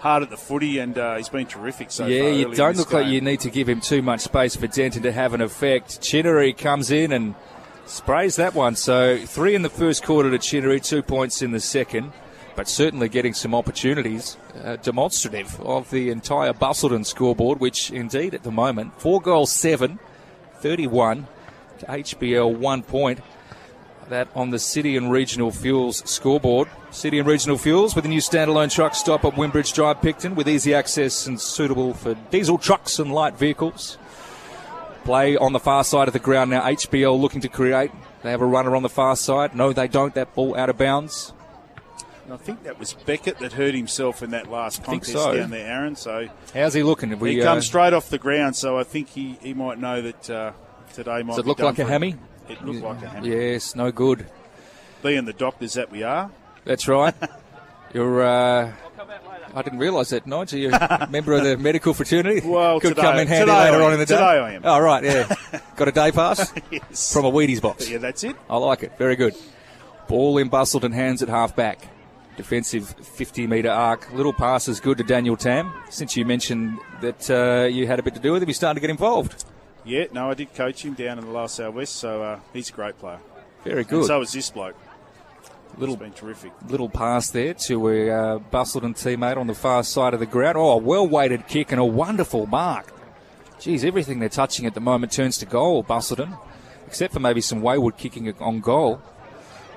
hard at the footy, and uh, he's been terrific so yeah, far. Yeah, you don't look game. like you need to give him too much space for Denton to have an effect. Chinnery comes in and sprays that one. So three in the first quarter to Chinnery, two points in the second. But certainly getting some opportunities uh, demonstrative of the entire Busselton scoreboard, which indeed at the moment, four goals, seven, 31 to HBL one point. That on the City and Regional Fuels scoreboard. City and Regional Fuels with a new standalone truck stop at Wimbridge Drive, Picton, with easy access and suitable for diesel trucks and light vehicles. Play on the far side of the ground now. HBL looking to create. They have a runner on the far side. No, they don't. That ball out of bounds. I think that was Beckett that hurt himself in that last contest so. down there, Aaron. So how's he looking? We, he uh, comes straight off the ground, so I think he, he might know that uh, today might. Does it look like a hammy? It looked like a hammy. Yes, no good. Being the doctors that we are. That's right. You're. Uh, I didn't realise that, Nigel. You're a member of the medical fraternity. Well, could today, come in handy later on in the day. Today I am. Oh, right, yeah. Got a day pass yes. from a Wheaties box. Yeah, that's it. I like it. Very good. Ball in Busselton hands at half back. Defensive 50 metre arc. Little pass is good to Daniel Tam. Since you mentioned that uh, you had a bit to do with him, he's starting to get involved. Yeah, no, I did coach him down in the last Southwest, so uh, he's a great player. Very good. And so is this bloke. Little, been terrific. Little pass there to a uh, Busselton teammate on the far side of the ground. Oh, a well weighted kick and a wonderful mark. Geez, everything they're touching at the moment turns to goal, Busselton, except for maybe some wayward kicking on goal.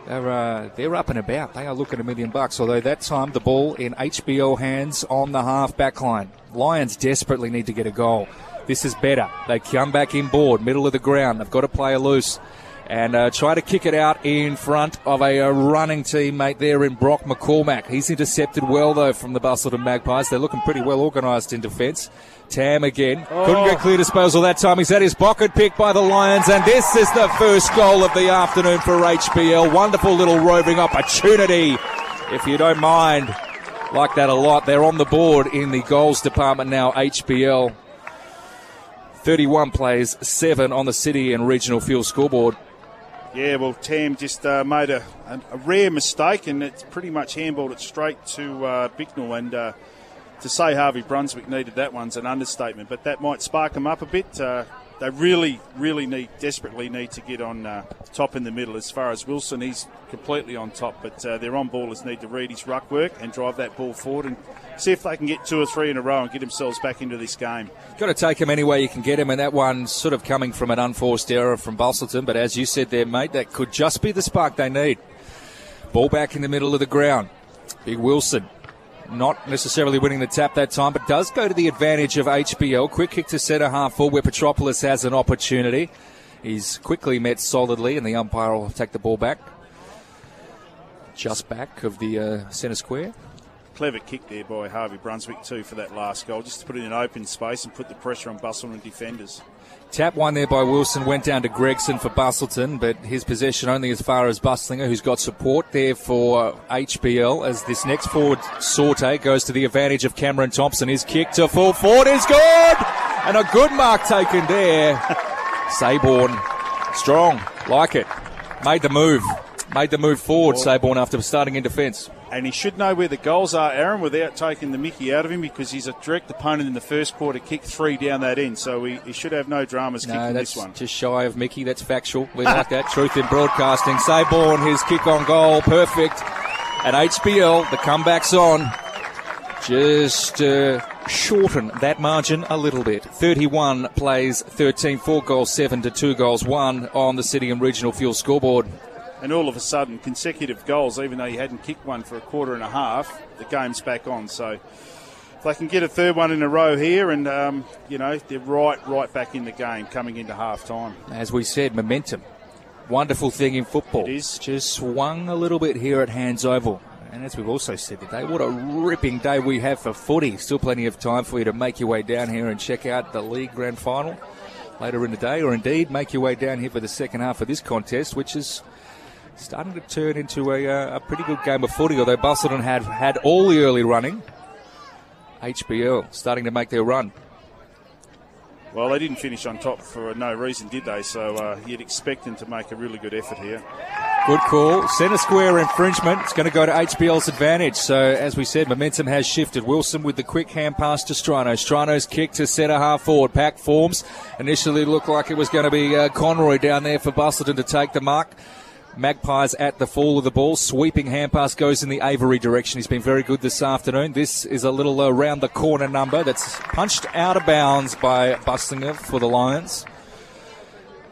They're, uh, they're up and about. They are looking a million bucks. Although that time the ball in HBL hands on the half back line. Lions desperately need to get a goal. This is better. They come back in board, middle of the ground. They've got to play a loose and uh, try to kick it out in front of a, a, running teammate there in Brock McCormack. He's intercepted well though from the Busselton Magpies. They're looking pretty well organised in defence. Tam again. Oh. Couldn't get clear disposal that time. He's had his pocket picked by the Lions, and this is the first goal of the afternoon for HBL. Wonderful little roving opportunity, if you don't mind. Like that a lot. They're on the board in the goals department now, HBL. 31 plays, 7 on the city and regional fuel scoreboard. Yeah, well, Tam just uh, made a, a, a, rare mistake, and it's pretty much handballed it straight to uh, Bicknell. And uh, to say Harvey Brunswick needed that one's an understatement, but that might spark them up a bit. Uh, they really, really need, desperately need to get on uh, top in the middle. As far as Wilson, he's completely on top, but uh, their on ballers need to read his ruck work and drive that ball forward and see if they can get two or three in a row and get themselves back into this game. Got to take him any way you can get him, and that one sort of coming from an unforced error from Busselton. But as you said there, mate, that could just be the spark they need. Ball back in the middle of the ground. Big Wilson not necessarily winning the tap that time, but does go to the advantage of HBL. Quick kick to centre half full where Petropolis has an opportunity. He's quickly met solidly, and the umpire will take the ball back. Just back of the uh, centre square. Clever kick there by Harvey Brunswick, too, for that last goal, just to put it in an open space and put the pressure on Bustle and defenders. Tap one there by Wilson went down to Gregson for Busselton, but his possession only as far as Bustlinger, who's got support there for HBL as this next forward sortie goes to the advantage of Cameron Thompson. His kick to full forward is good! And a good mark taken there. Saborn, strong, like it. Made the move. Made the move forward, Saborn, after starting in defence and he should know where the goals are, Aaron, without taking the mickey out of him because he's a direct opponent in the first quarter, kicked three down that end, so he, he should have no dramas no, kicking that's this one. Just shy of Mickey, that's factual. We like that. Truth in broadcasting. Saborn, his kick on goal, perfect. And HBL, the comeback's on. Just uh, shorten that margin a little bit. 31 plays 13, 4 goals, 7 to 2 goals, 1 on the City and Regional Fuel scoreboard and all of a sudden consecutive goals, even though he hadn't kicked one for a quarter and a half, the game's back on. So if they can get a third one in a row here, and um, you know they're right, right back in the game coming into half time. As we said, momentum, wonderful thing in football. It is just swung a little bit here at Hands Oval. And as we've also said today, what a ripping day we have for footy. Still plenty of time for you to make your way down here and check out the league grand final later in the day, or indeed make your way down here for the second half of this contest, which is starting to turn into a, uh, a pretty good game of footy, although Busselton had had all the early running. HBL starting to make their run. Well, they didn't finish on top for no reason, did they? So uh, you'd expect them to make a really good effort here. Good call. Centre square infringement. It's going to go to HBL's advantage. So, as we said, momentum has shifted. Wilson with the quick hand pass to Strano. Strano's kick to centre half forward. Pack forms. Initially looked like it was going to be uh, Conroy down there for Busselton to take the mark. Magpies at the fall of the ball. Sweeping hand pass goes in the Avery direction. He's been very good this afternoon. This is a little around the corner number that's punched out of bounds by Bustinger for the Lions.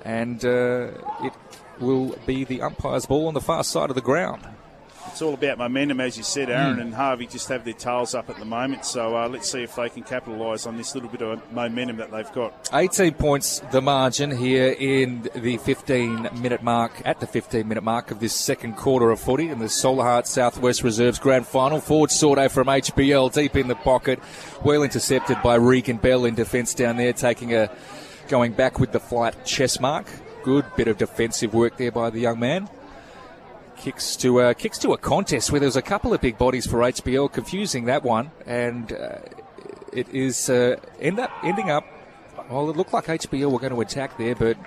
And uh, it will be the umpire's ball on the far side of the ground it's all about momentum, as you said, Aaron mm. and Harvey just have their tails up at the moment. So uh, let's see if they can capitalise on this little bit of momentum that they've got. 18 points the margin here in the 15 minute mark, at the 15 minute mark of this second quarter of footy in the Solahart Southwest Reserves Grand Final. Forward Sordo from HBL deep in the pocket, well intercepted by Regan Bell in defence down there, taking a going back with the flight chess mark. Good bit of defensive work there by the young man kicks to uh, kicks to a contest where there's a couple of big bodies for HBL, confusing that one, and uh, it is uh, end up ending up. Well, it looked like HBL were going to attack there, but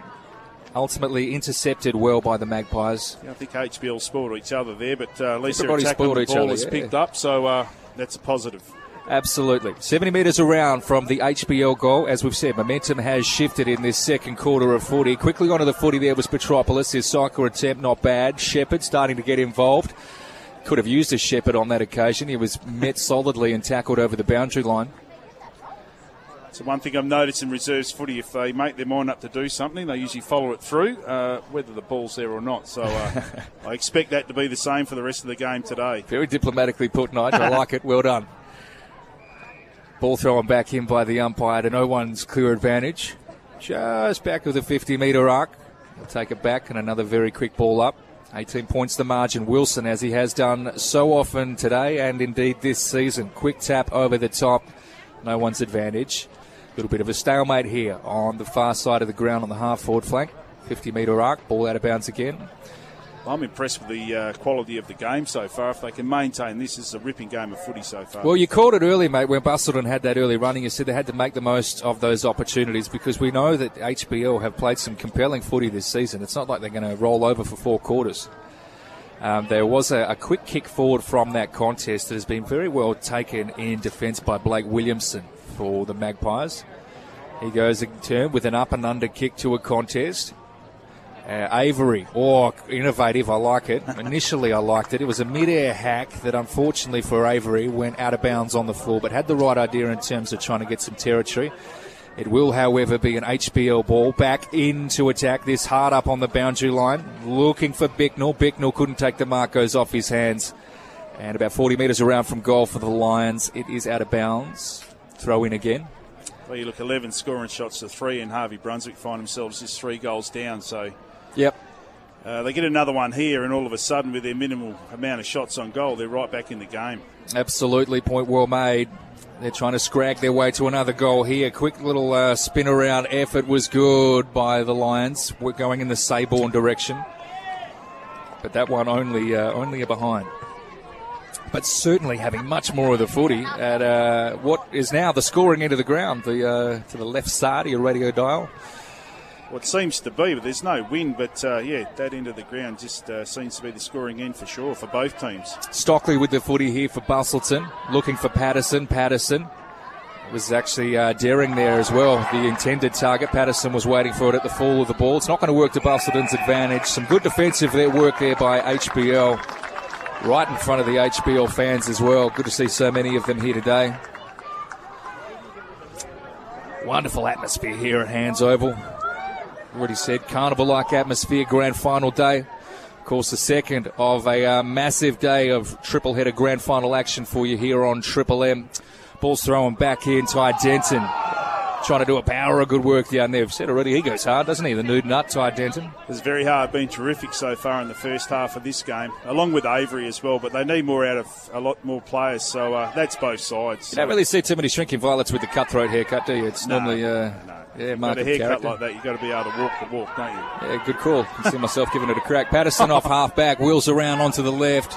ultimately intercepted well by the Magpies. Yeah, I think HBL spoiled each other there, but uh, at least their attack on the ball other, was yeah. picked up, so uh, that's a positive. Absolutely. 70 metres around from the HBL goal. As we've said, momentum has shifted in this second quarter of footy. Quickly onto the footy there was Petropolis. His cycle attempt not bad. Shepard starting to get involved. Could have used a Shepherd on that occasion. He was met solidly and tackled over the boundary line. So one thing I've noticed in reserves footy, if they make their mind up to do something, they usually follow it through, uh, whether the ball's there or not. So uh, I expect that to be the same for the rest of the game today. Very diplomatically put, Nigel. I like it. Well done. Ball thrown back in by the umpire to no one's clear advantage. Just back of the 50 metre arc. He'll take it back and another very quick ball up. 18 points the margin. Wilson, as he has done so often today and indeed this season. Quick tap over the top. No one's advantage. A little bit of a stalemate here on the far side of the ground on the half forward flank. 50 metre arc. Ball out of bounds again. I'm impressed with the uh, quality of the game so far. If they can maintain this, is a ripping game of footy so far. Well, you called it early, mate, when Busselton had that early running. You said they had to make the most of those opportunities because we know that HBL have played some compelling footy this season. It's not like they're going to roll over for four quarters. Um, there was a, a, quick kick forward from that contest that has been very well taken in defence by Blake Williamson for the Magpies. He goes in turn with an up and under kick to a contest. Uh, Avery, oh, innovative, I like it. Initially, I liked it. It was a mid-air hack that, unfortunately for Avery, went out of bounds on the floor, but had the right idea in terms of trying to get some territory. It will, however, be an HBL ball back into attack. This hard up on the boundary line, looking for Bicknell. Bicknell couldn't take the mark, goes off his hands, and about 40 metres around from goal for the Lions. It is out of bounds. Throw in again. Well, you look 11 scoring shots to three, and Harvey Brunswick find themselves just three goals down. So Yep. Uh, they get another one here, and all of a sudden, with their minimal amount of shots on goal, they're right back in the game. Absolutely, point well made. They're trying to scrag their way to another goal here. Quick little uh, spin around effort was good by the Lions. We're going in the Sayborn direction, but that one only uh, only a behind. But certainly having much more of the footy at uh, what is now the scoring end of the ground, the uh, to the left side of your radio dial what seems to be, but there's no wind. But uh, yeah, that end of the ground just uh, seems to be the scoring end for sure for both teams. Stockley with the footy here for Busselton, looking for Patterson. Patterson was actually uh, daring there as well. The intended target, Patterson was waiting for it at the fall of the ball. It's not going to work to Busselton's advantage. Some good defensive work there by HBL, right in front of the HBL fans as well. Good to see so many of them here today. Wonderful atmosphere here at Hands Oval already said, carnival like atmosphere, grand final day. Of course, the second of a uh, massive day of triple header grand final action for you here on Triple M. Ball's thrown back in Ty Denton trying to do a power of good work down there. I've said already, he goes hard, doesn't he? The nude nut, Ty Denton. It's very hard, been terrific so far in the first half of this game, along with Avery as well. But they need more out of a lot more players, so uh, that's both sides. You don't really see too many shrinking violets with the cutthroat haircut, do you? It's no, normally. Uh, no. Yeah, mark a haircut like that, you've got to be able to walk the walk, don't you? Yeah, good call. I can see myself giving it a crack. Patterson off half back, wheels around onto the left.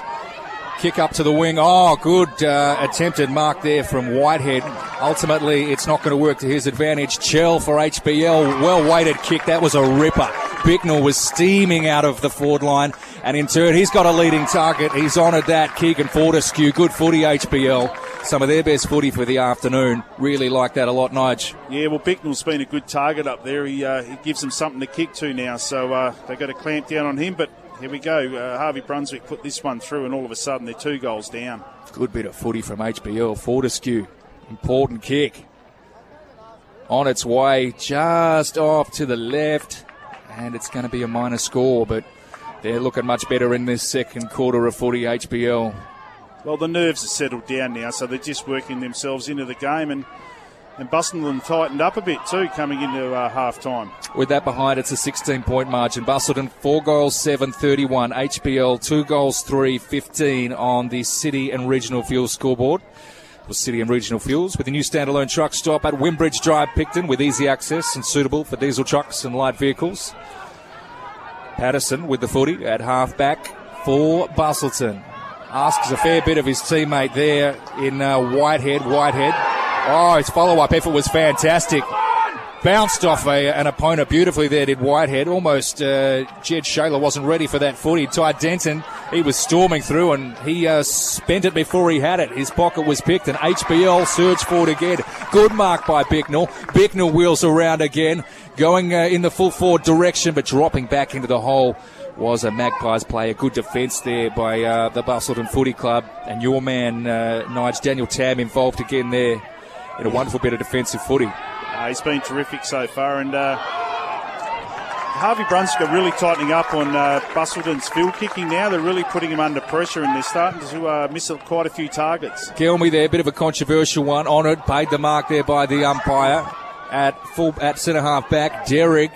Kick up to the wing. Oh, good uh, attempted mark there from Whitehead. Ultimately, it's not going to work to his advantage. Chell for HBL. Well weighted kick. That was a ripper. Bicknell was steaming out of the forward line. And in turn, he's got a leading target. He's honoured that. Keegan Fortescue. Good footy, HBL. Some of their best footy for the afternoon. Really like that a lot, Nige. Yeah, well, Bicknell's been a good target up there. He, uh, he gives them something to kick to now. So uh, they've got to clamp down on him. But here we go. Uh, Harvey Brunswick put this one through, and all of a sudden they're two goals down. Good bit of footy from HBL. Fortescue, important kick. On its way, just off to the left, and it's going to be a minor score, but they're looking much better in this second quarter of footy, HBL. Well, the nerves are settled down now, so they're just working themselves into the game, and and Busselton tightened up a bit too coming into uh, half time. With that behind, it's a 16 point margin. Busselton, 4 goals, 7 31. HBL, 2 goals, 3 15 on the City and Regional Fuels scoreboard. Was City and Regional Fuels with a new standalone truck stop at Wimbridge Drive, Picton, with easy access and suitable for diesel trucks and light vehicles. Patterson with the footy at half back for Busselton. Asks a fair bit of his teammate there in uh, Whitehead. Whitehead Oh, his follow up effort was fantastic. Bounced off a, an opponent beautifully there, did Whitehead. Almost, uh, Jed Shayla wasn't ready for that foot. He tied Denton. He was storming through and he uh, spent it before he had it. His pocket was picked and HBL surged forward again. Good mark by Bicknell. Bicknell wheels around again, going uh, in the full forward direction but dropping back into the hole was a Magpies player. A good defence there by uh, the Busselton Footy Club. And your man, uh, Nige Daniel Tam, involved again there in a wonderful bit of defensive footy. Uh, he's been terrific so far, and uh, Harvey Brunswick are really tightening up on uh, Busselton's field kicking now. They're really putting him under pressure, and they're starting to uh, miss quite a few targets. Gelmy there, a bit of a controversial one. Honoured, paid the mark there by the umpire at full at centre half back. Derrick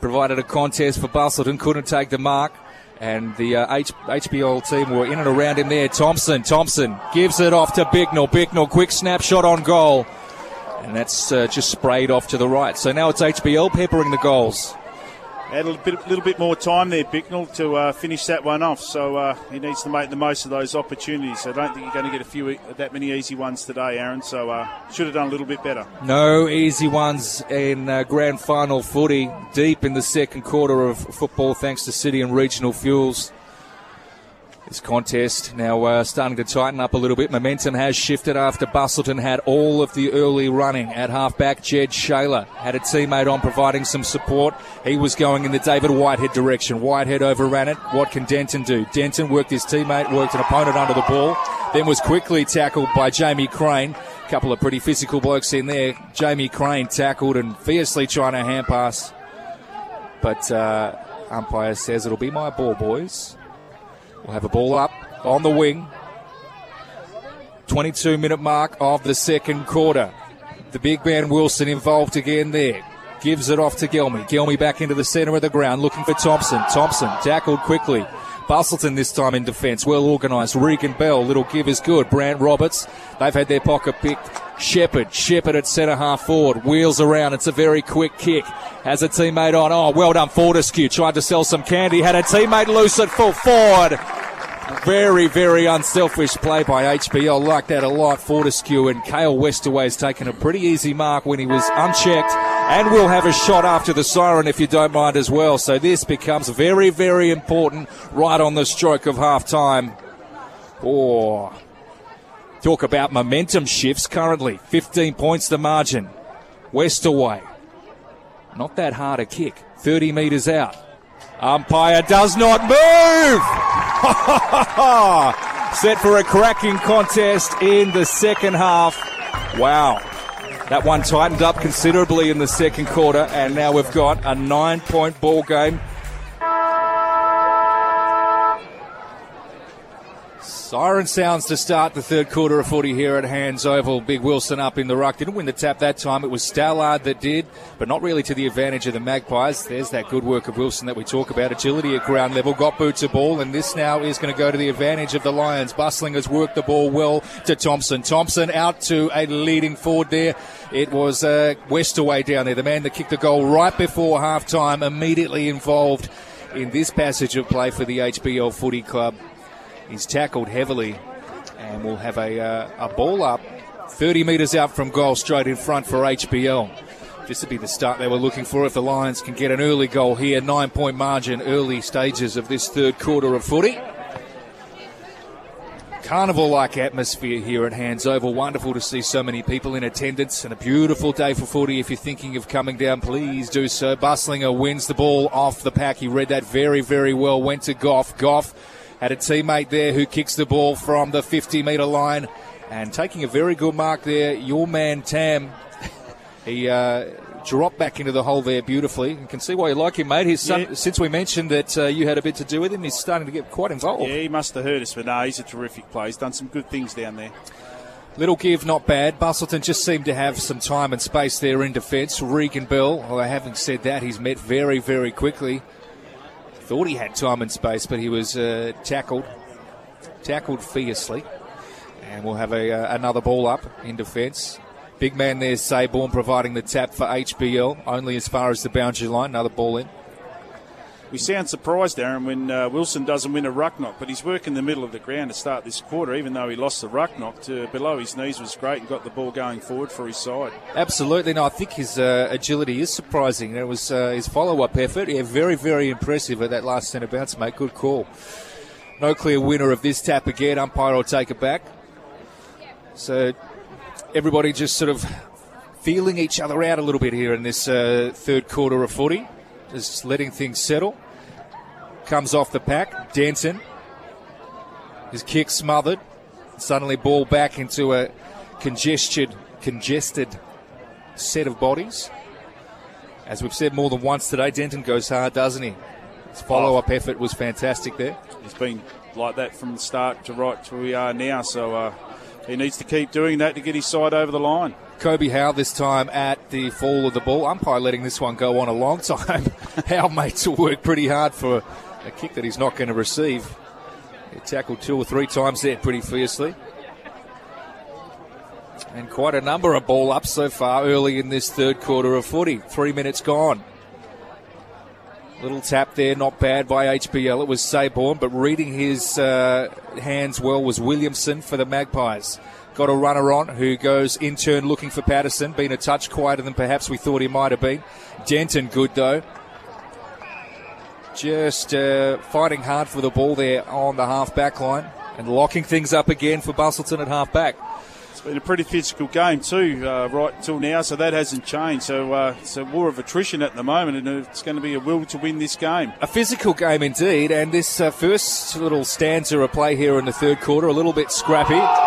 provided a contest for Busselton, couldn't take the mark. And the uh, H- HBL team were in and around him there. Thompson, Thompson gives it off to Bicknell. Bicknell, quick snapshot on goal. And that's uh, just sprayed off to the right. So now it's HBL peppering the goals. Had a little bit, little bit more time there, Bicknell, to uh, finish that one off. So uh, he needs to make the most of those opportunities. I don't think you're going to get a few that many easy ones today, Aaron. So uh, should have done a little bit better. No easy ones in uh, grand final footy. Deep in the second quarter of football, thanks to City and Regional Fuels. This contest now uh, starting to tighten up a little bit. Momentum has shifted after Busselton had all of the early running at halfback. Jed Shaler had a teammate on providing some support. He was going in the David Whitehead direction. Whitehead overran it. What can Denton do? Denton worked his teammate, worked an opponent under the ball, then was quickly tackled by Jamie Crane. A couple of pretty physical blokes in there. Jamie Crane tackled and fiercely trying to hand pass. But uh, umpire says it'll be my ball, boys. We'll have a ball up on the wing. 22 minute mark of the second quarter. The big man Wilson involved again there. Gives it off to Gelmy. Gelmy back into the centre of the ground looking for Thompson. Thompson tackled quickly. Busselton this time in defence, well organised. Regan Bell, little give is good. Brant Roberts, they've had their pocket picked. Shepherd, Shepherd at centre half forward, wheels around. It's a very quick kick. Has a teammate on. Oh, well done, Fortescue. Tried to sell some candy. Had a teammate loose at full forward. Very, very unselfish play by HBL. Like that a lot. Fortescue and Kale Westerway's taken a pretty easy mark when he was unchecked. And we'll have a shot after the siren if you don't mind as well. So this becomes very, very important right on the stroke of half time. Oh. Talk about momentum shifts currently. 15 points the margin. Westerway. Not that hard a kick. 30 metres out. Umpire does not move! Set for a cracking contest in the second half. Wow. That one tightened up considerably in the second quarter, and now we've got a nine point ball game. Siren sounds to start the third quarter of footy here at Hands Oval. Big Wilson up in the ruck. Didn't win the tap that time. It was Stallard that did, but not really to the advantage of the Magpies. There's that good work of Wilson that we talk about. Agility at ground level. Got boots a ball, and this now is going to go to the advantage of the Lions. Bustling has worked the ball well to Thompson. Thompson out to a leading forward there. It was uh, Westerway down there, the man that kicked the goal right before half time, immediately involved in this passage of play for the HBL Footy Club. He's tackled heavily and will have a, uh, a ball up 30 metres out from goal straight in front for HBL. Just to be the start they were looking for if the Lions can get an early goal here. Nine point margin, early stages of this third quarter of footy. Carnival like atmosphere here at Hands Oval. Wonderful to see so many people in attendance and a beautiful day for footy. If you're thinking of coming down, please do so. Buslinger wins the ball off the pack. He read that very, very well. Went to Goff. Goff had a teammate there who kicks the ball from the 50 metre line and taking a very good mark there. Your man Tam, he uh, dropped back into the hole there beautifully. You can see why you like him, mate. His son, Yeah. since we mentioned that uh, you had a bit to do with him, he's starting to get quite involved. Yeah, he must have heard us, but no, he's a terrific player. He's done some good things down there. Little give, not bad. Busselton just seemed to have some time and space there in defence. Regan Bell, although having said that, he's met very, very quickly. Thought he had time and space, but he was uh, tackled, tackled fiercely. And we'll have a, uh, another ball up in defence. Big man there, Sayborn, providing the tap for HBL, only as far as the boundary line. Another ball in. We sound surprised, Aaron, when uh, Wilson doesn't win a ruck knock, but he's working the middle of the ground to start this quarter, even though he lost the ruck knock. To below his knees was great and got the ball going forward for his side. Absolutely. No, I think his uh, agility is surprising. It was uh, his follow-up effort. Yeah, very, very impressive at that last centre bounce, mate. Good call. No clear winner of this tap again. Umpire will take it back. So everybody just sort of feeling each other out a little bit here in this uh, third quarter of footy. Just letting things settle. Comes off the pack. Denton. His kick smothered. Suddenly ball back into a congested, congested set of bodies. As we've said more than once today, Denton goes hard, doesn't he? His follow up effort was fantastic there. He's been like that from the start to right to where we are now, so uh, he needs to keep doing that to get his side over the line. Kobe Howe this time at the fall of the ball. Umpire letting this one go on a long time. Howe made to work pretty hard for a kick that he's not going to receive. He tackled two or three times there pretty fiercely. And quite a number of ball ups so far early in this third quarter of footy. Three minutes gone. Little tap there, not bad by HBL. It was Saborn, but reading his uh, hands well was Williamson for the Magpies. Got a runner on who goes in turn looking for Patterson. Been a touch quieter than perhaps we thought he might have been. Denton good though. Just uh, fighting hard for the ball there on the half back line and locking things up again for Busselton at half back. It's been a pretty physical game too, uh, right till now, so that hasn't changed. So uh, it's a war of attrition at the moment, and it's going to be a will to win this game. A physical game indeed, and this uh, first little stanza of play here in the third quarter, a little bit scrappy.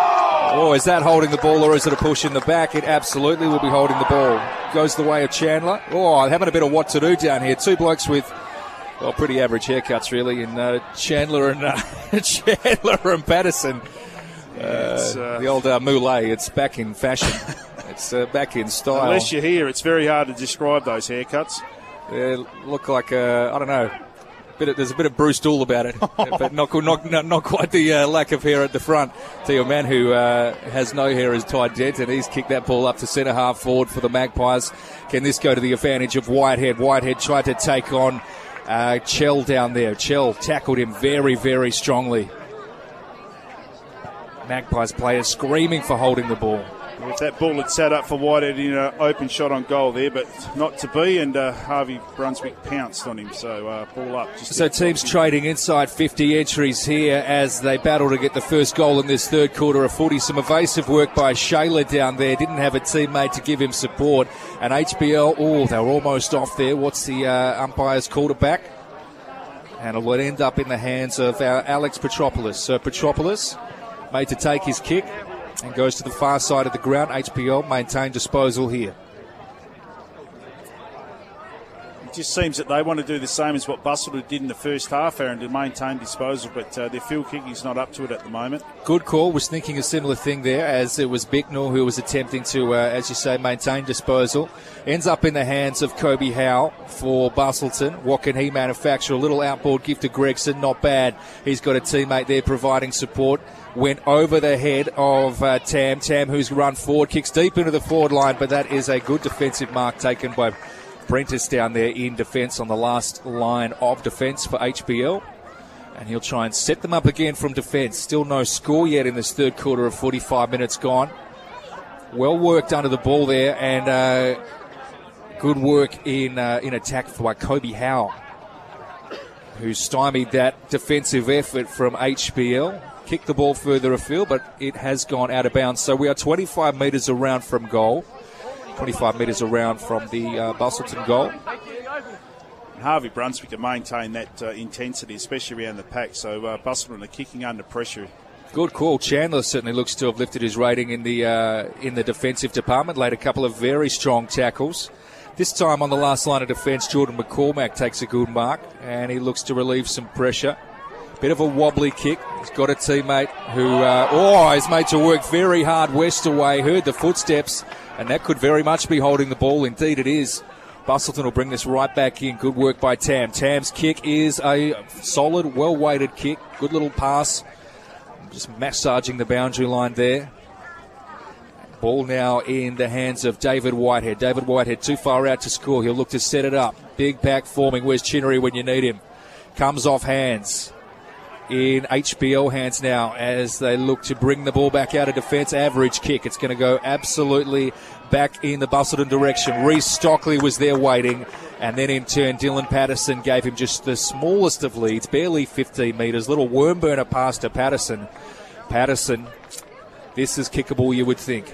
Oh, is that holding the ball or is it a push in the back? It absolutely will be holding the ball. Goes the way of Chandler. Oh, having a bit of what to do down here. Two blokes with well, pretty average haircuts really in uh, Chandler and uh, Chandler and Patterson. Uh, uh, the old uh, moulet, it's back in fashion. it's uh, back in style. Unless you're here, it's very hard to describe those haircuts. They look like I don't know bit of, there's a bit of Bruce Doull about it, but not, not, not, quite the uh, lack of hair at the front. To your man who uh, has no hair is Ty Dent, and he's kicked that ball up to centre half forward for the Magpies. Can this go to the advantage of Whitehead? Whitehead tried to take on uh, Chell down there. Chell tackled him very, very strongly. Magpies players screaming for holding the ball. If that ball had sat up for Whitehead in an open shot on goal there, but not to be, and uh, Harvey Brunswick pounced on him. So uh, ball up. so teams trading inside 50 entries here as they battle to get the first goal in this third quarter of footy. Some evasive work by Shayla down there. Didn't have a teammate to give him support. And HBL, oh, they were almost off there. What's the uh, umpire's called it back? And it will end up in the hands of our Alex Petropoulos. So Petropoulos made to take his kick and goes to the far side of the ground. HBL maintain disposal here. It just seems that they want to do the same as what Busselton did in the first half, Aaron, to maintain disposal, but uh, their field kicking is not up to it at the moment. Good call. Was thinking a similar thing there, as it was Bicknell who was attempting to, uh, as you say, maintain disposal. Ends up in the hands of Kobe Howe for Busselton. What can he manufacture? A little outboard gift to Gregson, not bad. He's got a teammate there providing support went over the head of uh, Tam. Tam, who's run forward, kicks deep into the forward line, but that is a good defensive mark taken by Brentis down there in defence on the last line of defence for HBL. And he'll try and set them up again from defence. Still no score yet in this third quarter of 45 minutes gone. Well worked under the ball there, and uh, good work in uh, in attack by Kobe Howe, who stymied that defensive effort from HBL. Kicked the ball further afield, but it has gone out of bounds. So we are 25 metres around from goal. 25 metres around from the uh, Busselton goal. Harvey Brunswick to maintain that uh, intensity, especially around the pack. So uh, Busselton are kicking under pressure. Good call. Chandler certainly looks to have lifted his rating in the uh, in the defensive department. Laid a couple of very strong tackles. This time on the last line of defence, Jordan McCormack takes a good mark and he looks to relieve some pressure. Bit of a wobbly kick. He's got a teammate who, uh, oh, is made to work very hard Westerway. Heard the footsteps, and that could very much be holding the ball. Indeed, it is. Busselton will bring this right back in. Good work by Tam. Tam's kick is a solid, well weighted kick. Good little pass. Just massaging the boundary line there. Ball now in the hands of David Whitehead. David Whitehead too far out to score. He'll look to set it up. Big pack forming. Where's Chinnery when you need him? Comes off hands in HBL hands now as they look to bring the ball back out of defence. Average kick. It's going to go absolutely back in the Busselton direction. Reese Stockley was there waiting. And then in turn, Dylan Patterson gave him just the smallest of leads, barely 15 metres. Little worm burner pass to Patterson. Patterson, this is kickable, you would think.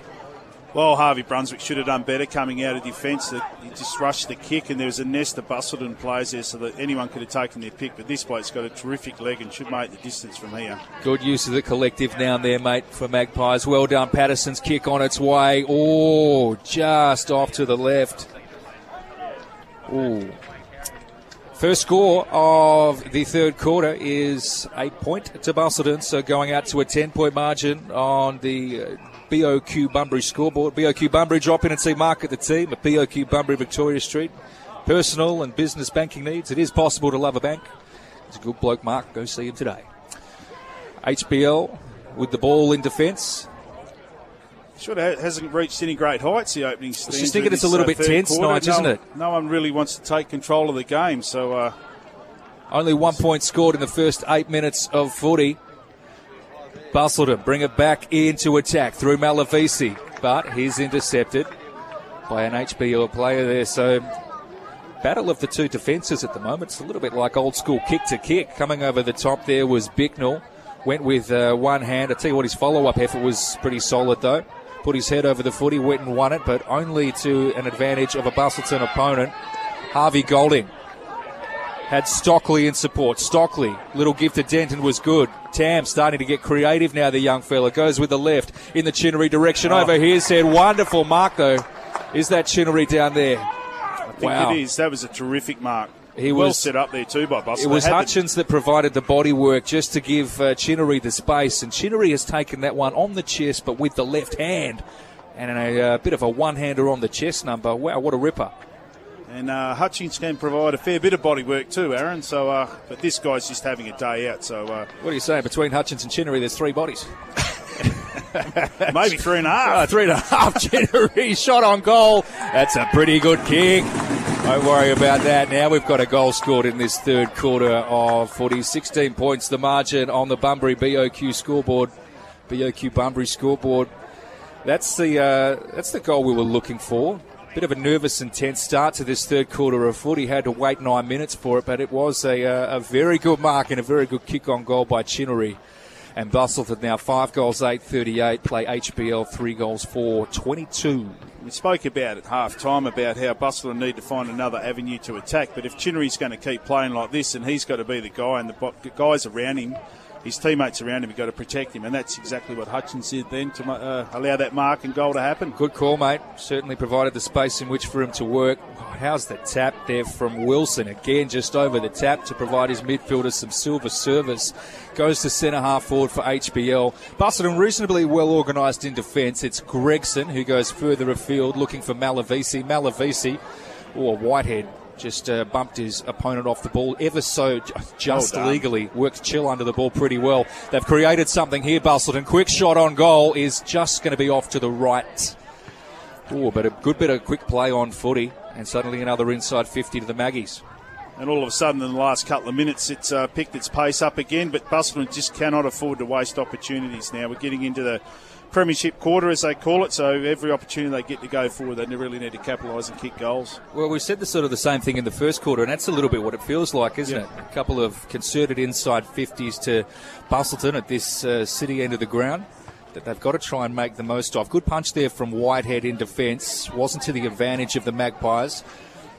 Well, Harvey Brunswick should have done better coming out of defence. He just rushed the kick, and there was a nest of Busselton players there so that anyone could have taken their pick. But this bloke's got a terrific leg and should make the distance from here. Good use of the collective down there, mate, for Magpies. Well done. Patterson's kick on its way. Oh, just off to the left. Oh. First score of the third quarter is a point to Busselton, so going out to a 10 point margin on the uh, BOQ Bunbury scoreboard. BOQ Bunbury drop in and see Mark at the team at BOQ Bunbury Victoria Street. Personal and business banking needs. It is possible to love a bank. He's a good bloke, Mark. Go see him today. HBL with the ball in defence. Sure hasn't reached any great heights, the opening. I just thinking it's a little uh, bit tense, quarter. No, isn't it? No one really wants to take control of the game, so... Uh, Only one point scored in the first eight minutes of footy. Busselton bring it back into attack through Malavisi, but he's intercepted by an HBL player there. So, battle of the two defences at the moment. It's a little bit like old school kick to kick. Coming over the top there was Bicknell. Went with uh, one hand. I tell you what, his follow up effort was pretty solid though. Put his head over the footy, went and won it, but only to an advantage of a Busselton opponent. Harvey Golding had Stockley in support. Stockley, little gift to Denton was good. Tam starting to get creative now, the young fella. Goes with the left in the Chinnery direction. Oh. Over here, said wonderful mark though. Is that Chinnery down there? I think Wow. it is. That was a terrific mark. He well was- set up there too by Bustle. It was had the- Hutchins that provided the body work just to give uh, Chinnery the space, and Chinnery has taken that one on the chest, but with the left hand, and a uh, bit of a one-hander on the chest number. Wow, what a ripper! And uh, Hutchins can provide a fair bit of body work too, Aaron. So, uh, but this guy's just having a day out. So uh, What are you saying? Between Hutchins and Chinnery, there's three bodies. maybe three and a Uh, half. three and a half Chinnery shot on goal. That's a pretty good kick. Don't worry about that. Now we've got a goal scored in this third quarter of footy. 16 points the margin on the Bunbury BOQ scoreboard. BOQ Bunbury scoreboard. That's the uh, that's the goal we were looking for. Bit of a nervous and tense start to this third quarter of footy. Had to wait nine minutes for it, but it was a, uh, a very good mark and a very good kick on goal by Chinnery. And Busselton now five goals, eight thirty-eight. Play HBL three goals, four twenty-two. We spoke about at half time about how Busselton need to find another avenue to attack. But if Chinnery's going to keep playing like this, and he's got to be the guy, and the guys around him, his teammates around him, have got to protect him. And that's exactly what Hutchins did then to uh, allow that mark and goal to happen. Good call, mate. Certainly provided the space in which for him to work. How's the tap there from Wilson? Again, just over the tap to provide his midfielder some silver service. Goes to centre half forward for HBL. Busselton reasonably well organised in defence. It's Gregson who goes further afield looking for Malavisi. Malavisi, or Whitehead, just uh, bumped his opponent off the ball ever so just Well legally. Worked chill under the ball pretty well. They've created something here, Busselton. Quick shot on goal is just going to be off to the right. Oh, but a good bit of quick play on footy, and suddenly another inside 50 to the Maggies. And all of a sudden, in the last couple of minutes, it's uh, picked its pace up again. But Busselton just cannot afford to waste opportunities now. We're getting into the premiership quarter, as they call it. So every opportunity they get to go forward, they really need to capitalise and kick goals. Well, we said the sort of the same thing in the first quarter, and that's a little bit what it feels like, isn't Yeah. it? A couple of concerted inside 50s to Busselton at this uh, city end of the ground that they've got to try and make the most of. Good punch there from Whitehead in defence. Wasn't to the advantage of the Magpies.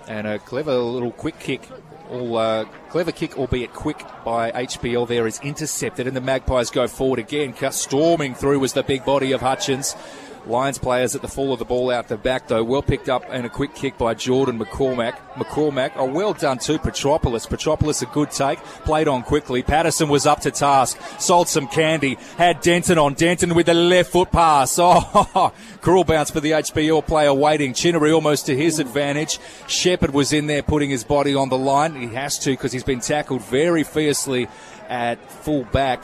And a clever little quick kick. All uh, clever kick, albeit quick, by HBL there is intercepted, and the Magpies go forward again. Storming through was the big body of Hutchins. Lions players at the fall of the ball out the back, though, well picked up and a quick kick by Jordan McCormack. McCormack, oh, well done too, Petropolis. Petropolis, a good take, played on quickly. Patterson was up to task, sold some candy, had Denton on. Denton with a left foot pass. Oh, cruel bounce for the HBL player waiting. Chinnery almost to his advantage. Shepard was in there putting his body on the line. He has to because he's been tackled very fiercely at full back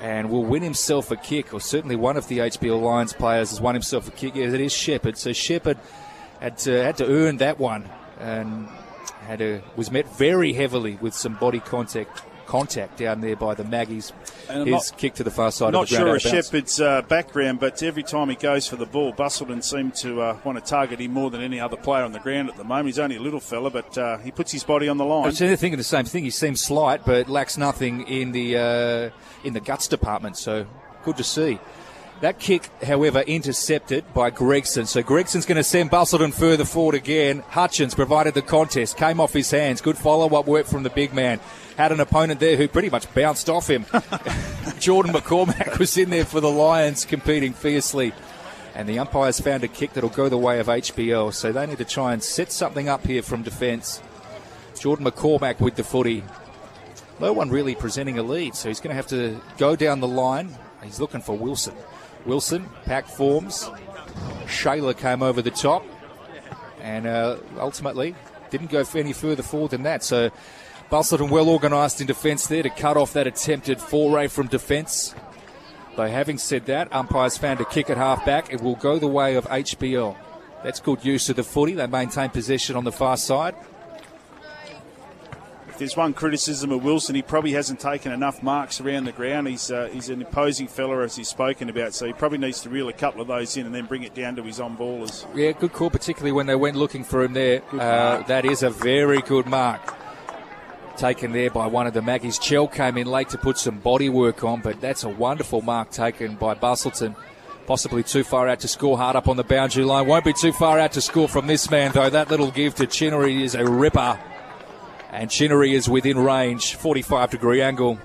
and will win himself a kick, or certainly one of the HBL Lions players has won himself a kick. Yes, it is Shepard. So Shepard had to, had to earn that one, and had a, was met very heavily with some body contact contact down there by the Maggies. And His not- kick to the far side Not of the ground. sure of. Shepard's uh, background, but every time he goes for the ball, Busselton seem to uh, want to target him more than any other player on the ground at the moment. He's only a little fella, but uh, he puts his body on the line. Line. was thinking the same thing. He seems slight, but lacks nothing in the uh, in the guts department. So good to see. That kick, however, intercepted by Gregson. So Gregson's going to send Busselton further forward again. Hutchins provided the contest, came off his hands. Good follow up work from the big man. Had an opponent there who pretty much bounced off him. Jordan McCormack was in there for the Lions, competing fiercely. And the umpires found a kick that'll go the way of HBL. So they need to try and set something up here from defence. Jordan McCormack with the footy. No one really presenting a lead, so he's going to have to go down the line. He's looking for Wilson. Wilson, pack forms. Shayla came over the top and uh, ultimately didn't go any further forward than that. So Busselton well organised in defence there to cut off that attempted foray from defence. Though having said that, umpires found a kick at half back. It will go the way of HBL. That's good use of the footy. They maintain possession on the far side. If there's one criticism of Wilson, he probably hasn't taken enough marks around the ground. He's uh, he's an imposing fella, as he's spoken about, so he probably needs to reel a couple of those in and then bring it down to his on ballers. Yeah, good call, particularly when they went looking for him there. Uh, that is a very good mark. Taken there by one of the Maggies. Chell came in late to put some body work on, but that's a wonderful mark taken by Busselton. Possibly too far out to score hard up on the boundary line. Won't be too far out to score from this man, though. That little give to Chinnery is a ripper. And Chinnery is within range, 45 degree angle.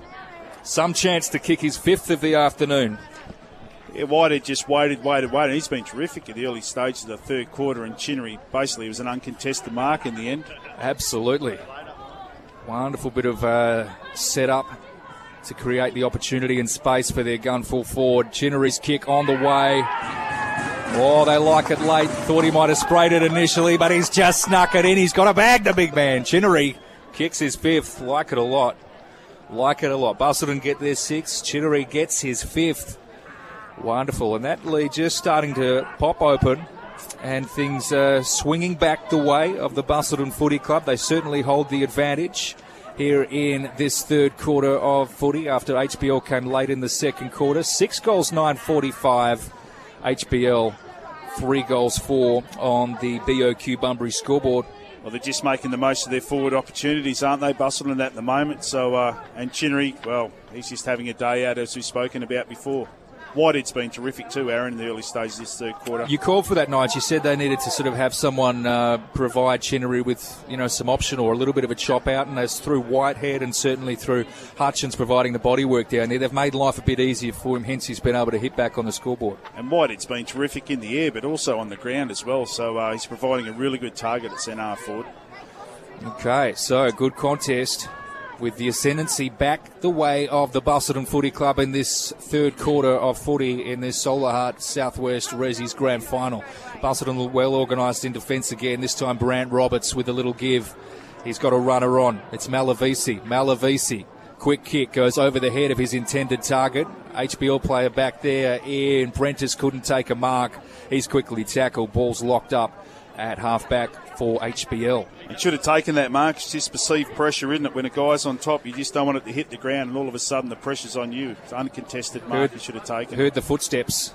Some chance to kick his fifth of the afternoon. Yeah, Whitehead just waited, waited, waited. He's been terrific at the early stages of the third quarter, and Chinnery basically was an uncontested mark in the end. Absolutely. Wonderful bit of uh, setup to create the opportunity and space for their gun full forward. Chinnery's kick on the way. Oh, they like it late. Thought he might have sprayed it initially, but he's just snuck it in. He's got a bag, the big man. Chinnery kicks his fifth. Like it a lot. Like it a lot. Busselton get their sixth. Chinnery gets his fifth. Wonderful. And that lead just starting to pop open and things swinging back the way of the Busselton Footy Club. They certainly hold the advantage here in this third quarter of footy after HBL came late in the second quarter. Six goals, 9.45. HBL, three goals, four on the BOQ Bunbury scoreboard. Well, they're just making the most of their forward opportunities, aren't they, Busselton, at the moment? So, uh, and Chinnery, well, he's just having a day out, as we've spoken about before. Whitehead's been terrific too, Aaron, in the early stages of this third quarter. You called for that night. You said they needed to sort of have someone uh, provide Chinnery with, you know, some option or a little bit of a chop out, and that's through Whitehead and certainly through Hutchins providing the body work down there. They've made life a bit easier for him, hence he's been able to hit back on the scoreboard. And Whitehead's been terrific in the air, but also on the ground as well. So uh, he's providing a really good target at centre forward. Okay, so good contest with the ascendancy back the way of the Busselton Footy Club in this third quarter of footy in this Solahart Southwest Resi's Grand Final. Busselton well organised in defence again. This time Brant Roberts with a little give. He's got a runner on. It's Malavisi. Malavisi. Quick kick goes over the head of his intended target. HBL player back there in Prentice couldn't take a mark. He's quickly tackled. Ball's locked up at halfback for HBL. It should have taken that mark. It's just perceived pressure, isn't it? When a guy's on top, you just don't want it to hit the ground, and all of a sudden the pressure's on you. It's uncontested mark. Heard- he should have taken. Heard the footsteps.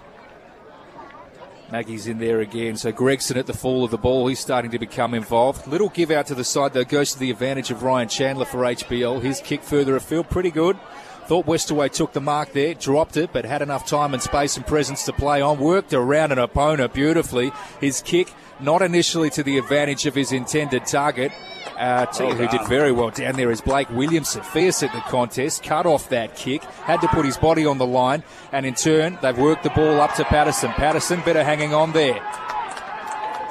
Maggie's in there again. So Gregson at the fall of the ball. He's starting to become involved. Little give out to the side, though, goes to the advantage of Ryan Chandler for HBL. His kick further afield, pretty good. Thought Westerway took the mark there, dropped it, but had enough time and space and presence to play on. Worked around an opponent beautifully. His kick, not initially to the advantage of his intended target. Uh, you who did very well down there is Blake Williamson. Fierce at the contest, cut off that kick, had to put his body on the line, and in turn, they've worked the ball up to Patterson. Patterson better hanging on there.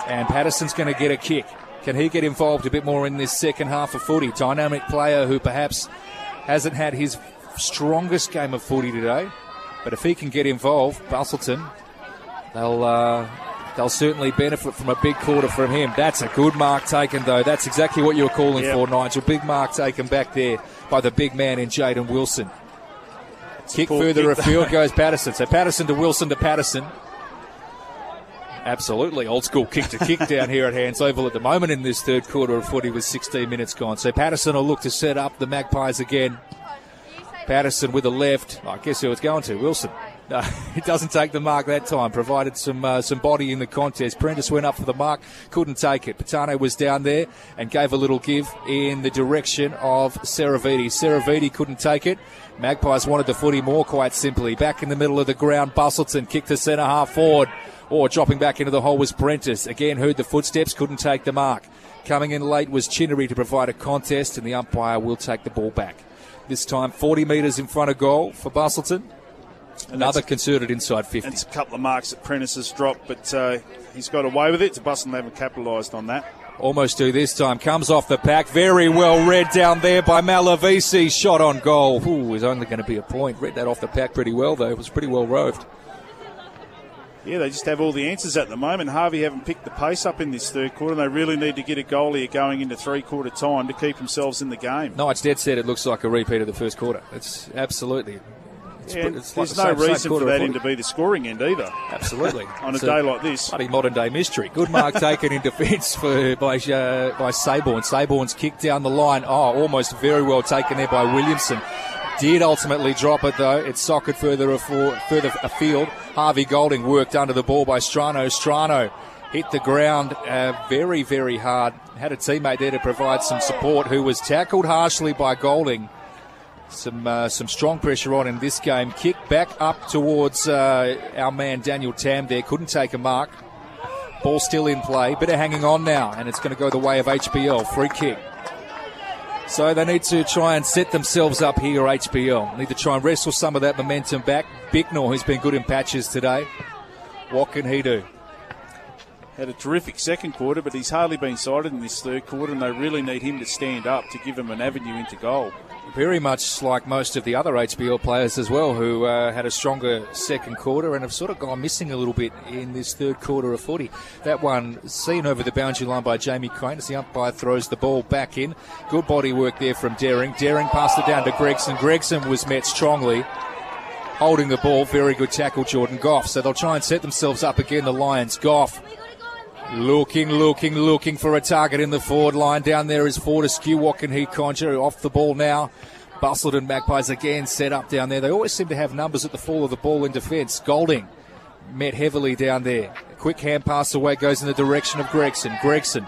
And Patterson's going to get a kick. Can he get involved a bit more in this second half of footy? Dynamic player who perhaps hasn't had his strongest game of footy today. But if he can get involved, Busselton, they'll uh, they'll certainly benefit from a big quarter from him. That's a good mark taken, though. That's exactly what you were calling Yep. for, Nigel. Big mark taken back there by the big man in Jaden Wilson. Kick further kick, afield goes Patterson. So Patterson to Wilson to Patterson. Absolutely, old school kick to kick down here at Hands Oval at the moment in this third quarter of footy with 16 minutes gone. So Patterson will look to set up the Magpies again. Patterson with a left. I guess who it's going to? Wilson. No, he doesn't take the mark that time. Provided some uh, some body in the contest. Prentice went up for the mark, couldn't take it. Patano was down there and gave a little give in the direction of Seravidi. Seravidi couldn't take it. Magpies wanted the footy more, quite simply. Back in the middle of the ground, Busselton kicked to centre half forward. Or dropping back into the hole was Prentice. Again, heard the footsteps, couldn't take the mark. Coming in late was Chinnery to provide a contest, and the umpire will take the ball back. This time, 40 metres in front of goal for Busselton. Another concerted inside 50. It's a couple of marks that Prentice has dropped, but uh, he's got away with it. To Busselton haven't capitalised on that. Almost do this time. Comes off the pack. Very well read down there by Malavisi. Shot on goal. Ooh, is only going to be a point. Read that off the pack pretty well, though. It was pretty well roved. Yeah, they just have all the answers at the moment. Harvey haven't picked the pace up in this third quarter. And they really need to get a goal here going into three quarter time to keep themselves in the game. No, it's dead set. It looks like a repeat of the first quarter. It's absolutely. It's, Yeah, it's there's like no the same- same reason for that end to be the scoring end either. Absolutely. On a It's day like this. Bloody modern day mystery. Good mark taken in defence for by uh, by Saborn. Saborn's kick down the line. Oh, almost very well taken there by Williamson. Did ultimately drop it though. It's socket further afo- further afield. Harvey Golding worked under the ball by Strano. Strano hit the ground uh, very very hard. Had a teammate there to provide some support who was tackled harshly by Golding some uh, some strong pressure on in this game. Kick back up towards uh, our man Daniel Tam there. Couldn't take a mark. Ball still in play. Bit of hanging on now, and it's going to go the way of HBL. Free kick. So they need to try and set themselves up here, HBL. Need to try and wrestle some of that momentum back. Bicknell, who's been good in patches today. What can he do? Had a terrific second quarter, but he's hardly been sighted in this third quarter, and they really need him to stand up to give him an avenue into goal. Very much like most of the other HBL players as well, who uh, had a stronger second quarter and have sort of gone missing a little bit in this third quarter of footy. That one seen over the boundary line by Jamie Crane as the umpire throws the ball back in. Good body work there from Daring. Daring passed it down to Gregson. Gregson was met strongly. Holding the ball, very good tackle, Jordan Goff. So they'll try and set themselves up again, the Lions. Goff Looking, looking, looking for a target in the forward line. Down there is Fortescue. What can he conjure? Off the ball now. Busselton Magpies again set up down there. They always seem to have numbers at the fall of the ball in defence. Golding met heavily down there. Quick hand pass away goes in the direction of Gregson. Gregson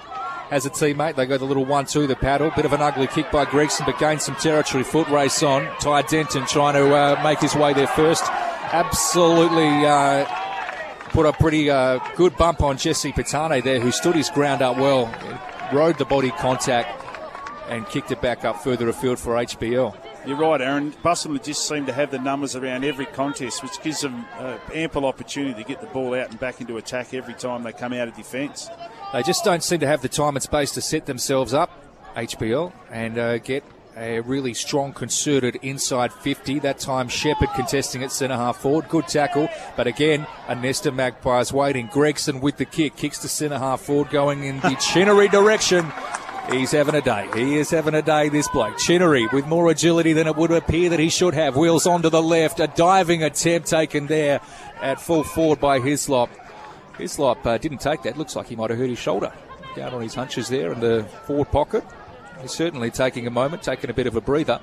has a teammate. They go the little one-two, the paddle. Bit of an ugly kick by Gregson, but gains some territory. Foot race on. Ty Denton trying to uh, make his way there first. Absolutely. Uh, put a pretty uh, good bump on Jesse Patane there, who stood his ground up well, rode the body contact, and kicked it back up further afield for HBL. You're right, Aaron. Busselton just seem to have the numbers around every contest, which gives them uh, ample opportunity to get the ball out and back into attack every time they come out of defence. They just don't seem to have the time and space to set themselves up, HBL, and uh, get a really strong, concerted inside 50. That time, Shepherd contesting at centre half forward. Good tackle, but again, a nest of magpies waiting. Gregson with the kick, kicks to centre half forward, going in the Chinnery direction. He's having a day. He is having a day, this bloke. Chinnery with more agility than it would appear that he should have. Wheels on to the left. A diving attempt taken there at full forward by Hislop. Hislop uh, didn't take that. Looks like he might have hurt his shoulder. Down on his hunches there in the forward pocket. He's certainly taking a moment, taking a bit of a breather.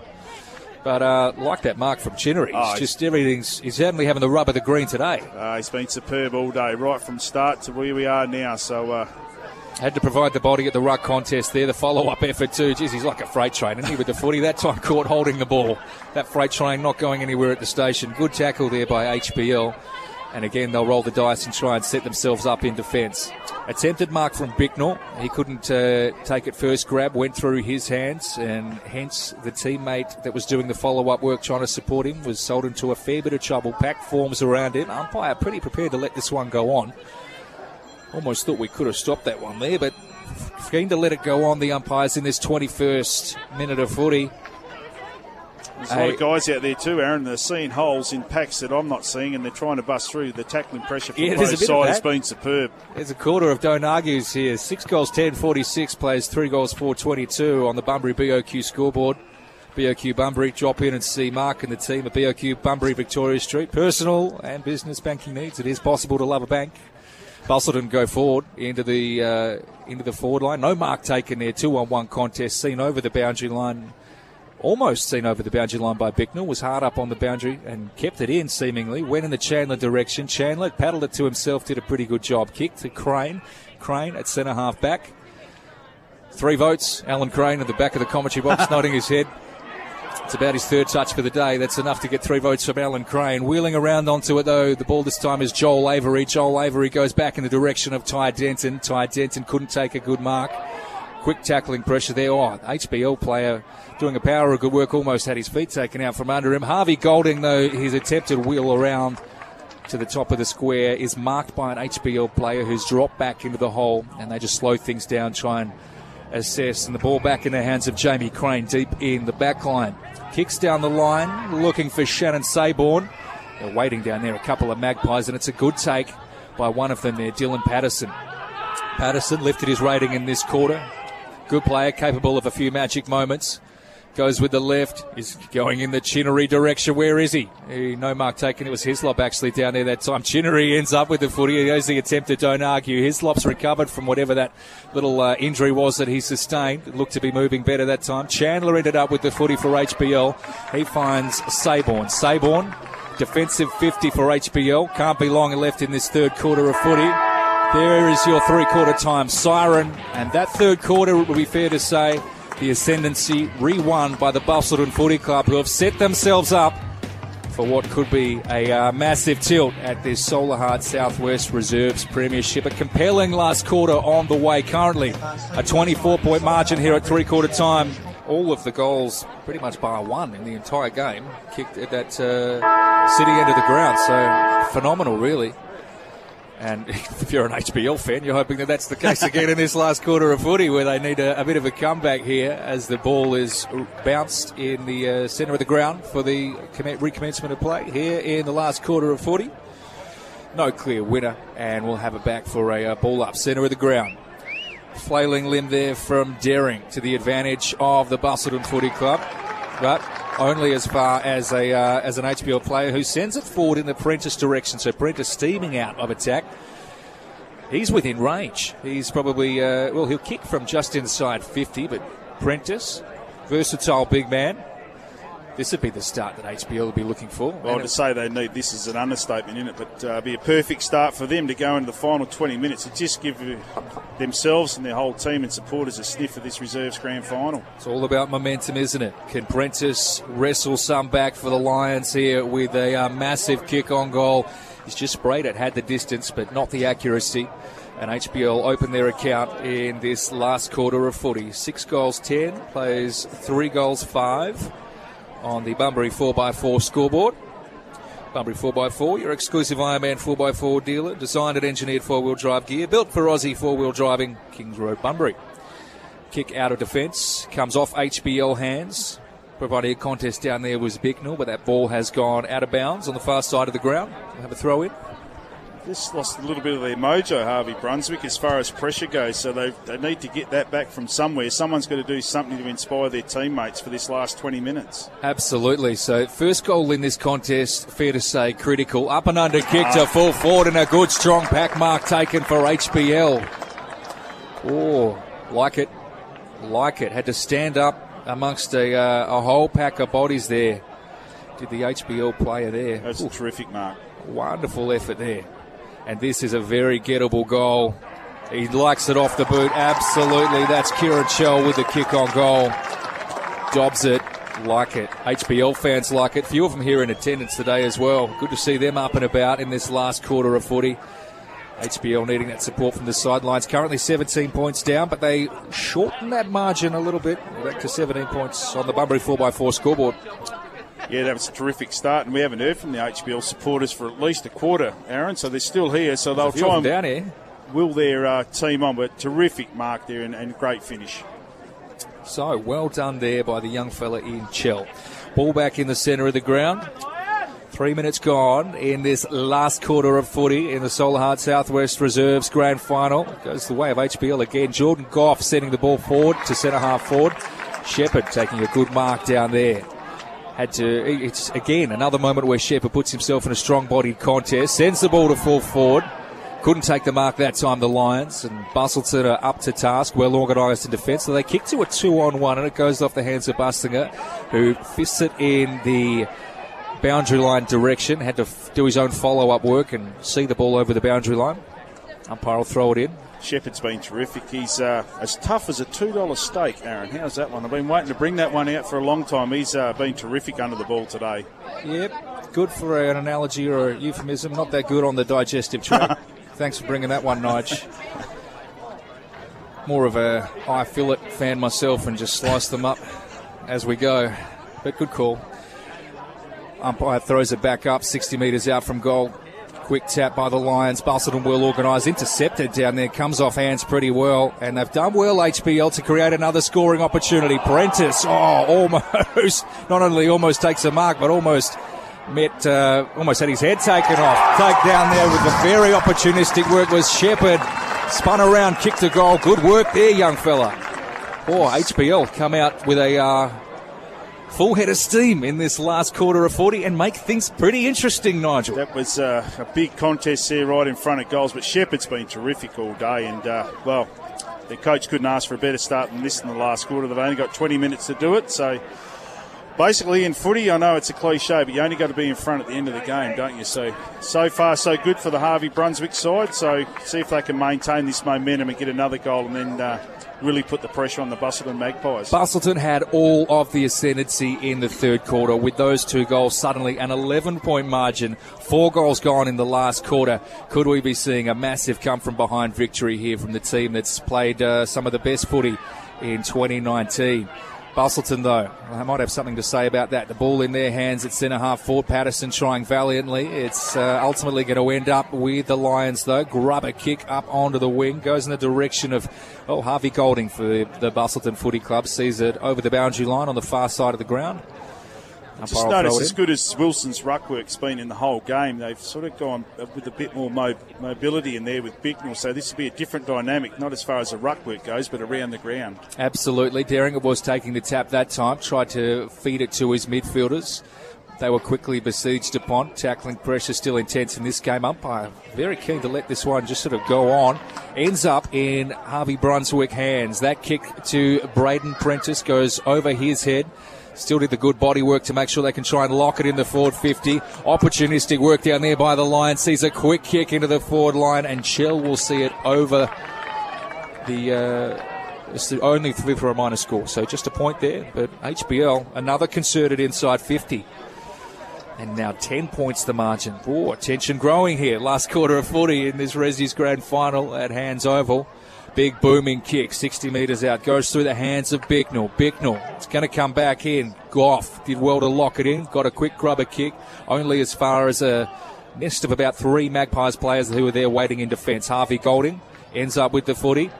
But uh, like that mark from Chinnery, Oh, it's just everything's. He's certainly having the rub of the green today. Uh, he's been superb all day, right from start to where we are now. So uh, Had to provide the body at the ruck contest there. The follow up effort too. Jeez, he's like a freight train, isn't he, with the footy? That time caught holding the ball. That freight train not going anywhere at the station. Good tackle there by HBL. And again, they'll roll the dice and try and set themselves up in defence. Attempted mark from Bicknell. He couldn't uh, take it first grab, went through his hands, and hence the teammate that was doing the follow up work trying to support him was sold into a fair bit of trouble. Pack forms around him. Umpire pretty prepared to let this one go on. Almost thought we could have stopped that one there, but keen to let it go on. The umpires in this 21st minute of footy. There's a lot of guys out there too, Aaron. They're seeing holes in packs that I'm not seeing, and they're trying to bust through. The tackling pressure from Yeah, both a bit of sides has been superb. There's a quarter of don't argues here. Six goals, 10 46, plays three goals, 4 22 on the Bunbury BOQ scoreboard. BOQ Bunbury, drop in and see Mark and the team at BOQ Bunbury Victoria Street. Personal and business banking needs. It is possible to love a bank. Busselton go forward into the uh, into the forward line. No mark taken there. Two on one contest seen over the boundary line almost seen over the boundary line by Bicknell, was hard up on the boundary and kept it in seemingly. Went in the Chandler direction. Chandler paddled it to himself, did a pretty good job. Kicked to Crane. Crane at centre half back. Three votes. Alan Crane at the back of the commentary box, nodding his head. It's about his third touch for the day. That's enough to get three votes from Alan Crane. Wheeling around onto it though, the ball this time is Joel Avery. Joel Avery goes back in the direction of Ty Denton. Ty Denton couldn't take a good mark. Quick tackling pressure there. Oh, HBL player doing a power of good work, almost had his feet taken out from under him. Harvey Golding, though, his attempted wheel around to the top of the square is marked by an HBL player who's dropped back into the hole, and they just slow things down, try and assess. And the ball back in the hands of Jamie Crane deep in the back line. Kicks down the line, looking for Shannon Saborn. They're waiting down there, a couple of magpies, and it's a good take by one of them there, Dylan Patterson. Patterson lifted his rating in this quarter. Good player, capable of a few magic moments. Goes with the left. Is going in the Chinnery direction. Where is he? he? No mark taken. It was Hislop actually down there that time. Chinnery ends up with the footy. He goes the attempted. Don't argue. Hislop's recovered from whatever that little uh, injury was that he sustained. It looked to be moving better that time. Chandler ended up with the footy for HBL. He finds Saborn. Saborn, defensive 50 for HBL. Can't be long left in this third quarter of footy. There is your three quarter time siren. And that third quarter, it would be fair to say, the ascendancy re won by the Busselton Footy Club, who have set themselves up for what could be a uh, massive tilt at this Solahart Southwest Reserves Premiership. A compelling last quarter on the way currently. A 24 point margin here at three quarter time. All of the goals, pretty much bar one in the entire game, kicked at that uh, city end of the ground. So phenomenal, really. And if you're an HBL fan, you're hoping that that's the case again in this last quarter of footy, where they need a, a bit of a comeback here as the ball is bounced in the uh, centre of the ground for the recommencement of play here in the last quarter of footy. No clear winner, and we'll have it back for a ball up centre of the ground. Flailing limb there from Daring to the advantage of the Busselton Footy Club, but only as far as a uh, as an HBL player who sends it forward in the Prentice direction. So Prentice steaming out of attack. He's within range. He's probably uh, well, he'll kick from just inside 50, but Prentice, versatile big man, this would be the start that HBL would be looking for. Well, to say they need this is an understatement in it, but uh, be a perfect start for them to go into the final 20 minutes and just give themselves and their whole team and supporters a sniff of this reserves grand final. It's all about momentum, isn't it? Can Prentice wrestle some back for the Lions here with a uh, massive kick on goal? He's just sprayed it, had the distance, but not the accuracy and HBL open their account in this last quarter of footy. Six goals, ten, plays three goals, five on the Bunbury 4x4 scoreboard. Bunbury 4x4, your exclusive Ironman 4x4 dealer, designed and engineered four wheel drive gear, built for Aussie four wheel driving, Kings Road, Bunbury. Kick out of defence, comes off HBL hands. Providing a contest down there was Bicknell, but that ball has gone out of bounds on the far side of the ground. We'll have a throw in just lost a little bit of their mojo, Harvey Brunswick, as far as pressure goes. So they, they need to get that back from somewhere. Someone's got to do something to inspire their teammates for this last 20 minutes. Absolutely. So first goal in this contest, fair to say, critical. Up and under kick to full forward and a good strong pack mark taken for HBL. Oh, like it. Like it. Had to stand up amongst a, uh, a whole pack of bodies there. Did the HBL player there. That's Ooh. a terrific mark. Wonderful effort there and this is a very gettable goal. He likes it off the boot. Absolutely. That's Kieran Shell with the kick on goal. Jobs it. Like it. HBL fans like it. Few of them here in attendance today as well. Good to see them up and about in this last quarter of footy. HBL needing that support from the sidelines. Currently 17 points down, but they shorten that margin a little bit. Back to 17 points on the Bunbury 4x4 scoreboard. Yeah, that was a terrific start, and we haven't heard from the HBL supporters for at least a quarter, Aaron. So they're still here, so they'll try and down here. will their uh, team on. But terrific mark there and, and great finish. So well done there by the young fella in Chell. Ball back in the centre of the ground. Three minutes gone in this last quarter of footy in the Solahart Southwest Reserves Grand Final. Goes the way of HBL again. Jordan Goff sending the ball forward to centre half forward. Shepard taking a good mark down there had to. It's again another moment where Shepard puts himself in a strong bodied contest, sends the ball to full forward. Couldn't take the mark that time, the Lions, and Busselton are up to task, well organised in defence. So they kick to a two on one, and it goes off the hands of Bustinger, who fists it in the boundary line direction. Had to f- do his own follow up work and see the ball over the boundary line. Umpire will throw it in. Shepherd's been terrific. He's uh, as tough as a $2 steak, Aaron. How's that one? I've been waiting to bring that one out for a long time. He's uh, been terrific under the ball today. Yep, good for an analogy or a euphemism. Not that good on the digestive tract. Thanks for bringing that one, Nige. More of a high fillet fan myself and just slice them up as we go. But good call. Umpire throws it back up, 60 metres out from goal. Quick tap by the Lions. Busselton well organised. Intercepted down there. Comes off hands pretty well. And they've done well, HBL, to create another scoring opportunity. Prentice, oh, almost. Not only almost takes a mark, but almost met, uh, almost had his head taken off. Take down there with the very opportunistic work was Shepherd. Spun around, kicked a goal. Good work there, young fella. Oh, HBL come out with a uh, full head of steam in this last quarter of 40 and make things pretty interesting, Nigel. That was uh, a big contest there right in front of goals, but Shepherd's been terrific all day, and uh, well, the coach couldn't ask for a better start than this in the last quarter. They've only got 20 minutes to do it, so basically in footy, I know it's a cliche, but you only got to be in front at the end of the game, don't you? So, so far, so good for the Harvey Brunswick side. So, see if they can maintain this momentum and get another goal, and then uh, really put the pressure on the Busselton Magpies. Busselton had all of the ascendancy in the third quarter with those two goals. Suddenly, an 11 point margin, four goals gone in the last quarter. Could we be seeing a massive come from behind victory here from the team that's played uh, some of the best footy in 2019? Busselton, though, I might have something to say about that. The ball in their hands at centre half forward. Patterson trying valiantly. It's uh, ultimately going to end up with the Lions, though. Grubber kick up onto the wing. Goes in the direction of, oh, Harvey Golding for the, Busselton Footy Club. Sees it over the boundary line on the far side of the ground. Just Umpire will notice as good as Wilson's ruck work's been in the whole game, they've sort of gone with a bit more mo- mobility in there with Bicknell. So this will be a different dynamic, not as far as the ruck work goes, but around the ground. Absolutely. Derringer was taking the tap that time, tried to feed it to his midfielders. They were quickly besieged upon. Tackling pressure still intense in this game. Umpire very keen to let this one just sort of go on. Ends up in Harvey Brunswick hands. That kick to Braden Prentice goes over his head. Still did the good body work to make sure they can try and lock it in the forward 50. Opportunistic work down there by the line. Sees a quick kick into the forward line, and Shell will see it over the. Uh, it's the only three for a minor score, so just a point there. But HBL, another concerted inside 50. And now 10 points the margin. Oh, tension growing here. Last quarter of 40 in this Resi's grand final at Hands Oval. Big booming kick, 60 metres out, goes through the hands of Bicknell. Bicknell, it's going to come back in. Goff did well to lock it in, got a quick grubber kick, only as far as a nest of about three Magpies players who were there waiting in defence. Harvey Golding ends up with the footy,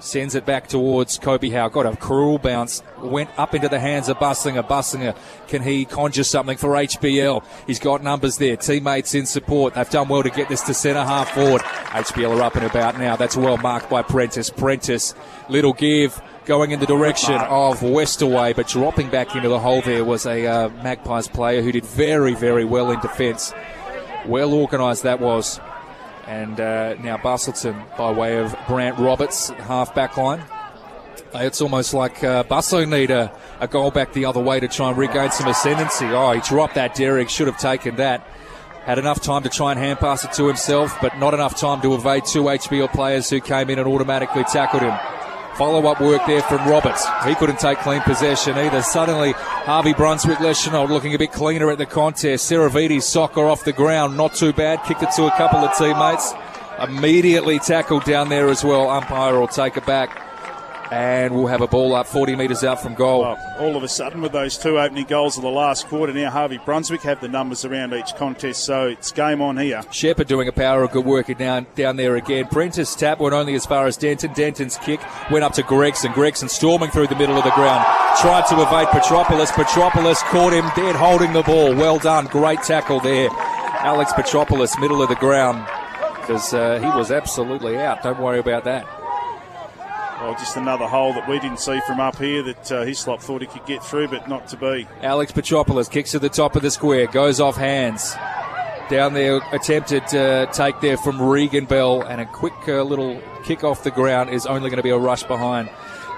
sends it back towards Kobe Howe. Got a cruel bounce, went up into the hands of Bussinger. Bussinger, can he conjure something for HBL? He's got numbers there, teammates in support. They've done well to get this to centre half forward. HBL are up and about now. That's well marked by Prentice. Prentice, little give. Going in the direction of Westerway, but dropping back into the hole there was a uh, Magpies player who did very, very well in defence. Well organised that was. And uh, now Busselton by way of Brant Roberts, half back line. Uh, It's almost like uh, Busso need a, a goal back the other way to try and regain some ascendancy. Oh, he dropped that, Derrick. Should have taken that. Had enough time to try and hand pass it to himself, but not enough time to evade two HBL players who came in and automatically tackled him. Follow up work there from Roberts. He couldn't take clean possession either. Suddenly, Harvey Brunswick Leschenault looking a bit cleaner at the contest. Seravides soccer off the ground. Not too bad. Kicked it to a couple of teammates. Immediately tackled down there as well. Umpire will take it back. And we'll have a ball up 40 metres out from goal. Well, all of a sudden, with those two opening goals of the last quarter, now Harvey Brunswick have the numbers around each contest, so it's game on here. Shepherd doing a power of good work down down there again. Prentice tap went only as far as Denton. Denton's kick went up to Gregson. Gregson storming through the middle of the ground. Tried to evade Petropoulos. Petropoulos caught him dead holding the ball. Well done. Great tackle there. Alex Petropoulos, middle of the ground. Because uh, he was absolutely out. Don't worry about that. Well, just another hole that we didn't see from up here that uh, Hislop thought he could get through, but not to be. Alex Petropoulos kicks to the top of the square, goes off hands. Down there, attempted uh, take there from Regan Bell, and a quick uh, little kick off the ground is only going to be a rush behind.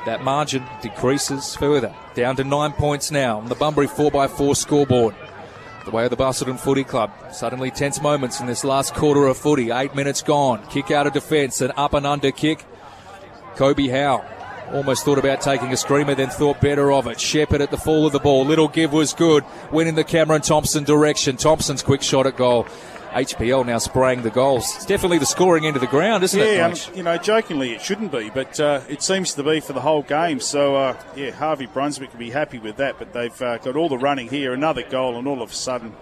That margin decreases further, down to nine points now on the Bunbury 4x4 scoreboard. The way of the Busselton Footy Club. Suddenly tense moments in this last quarter of footy. Eight minutes gone. Kick out of defence, an up and under kick. Kobe Howe almost thought about taking a screamer, then thought better of it. Shepherd at the fall of the ball. Little give was good. Went in the Cameron Thompson direction. Thompson's quick shot at goal. HBL now spraying the goals. It's definitely the scoring end of the ground, isn't yeah, it? Yeah, you know, jokingly it shouldn't be, but uh, it seems to be for the whole game. So, uh, yeah, Harvey Brunswick can be happy with that, but they've uh, got all the running here, another goal, and all of a sudden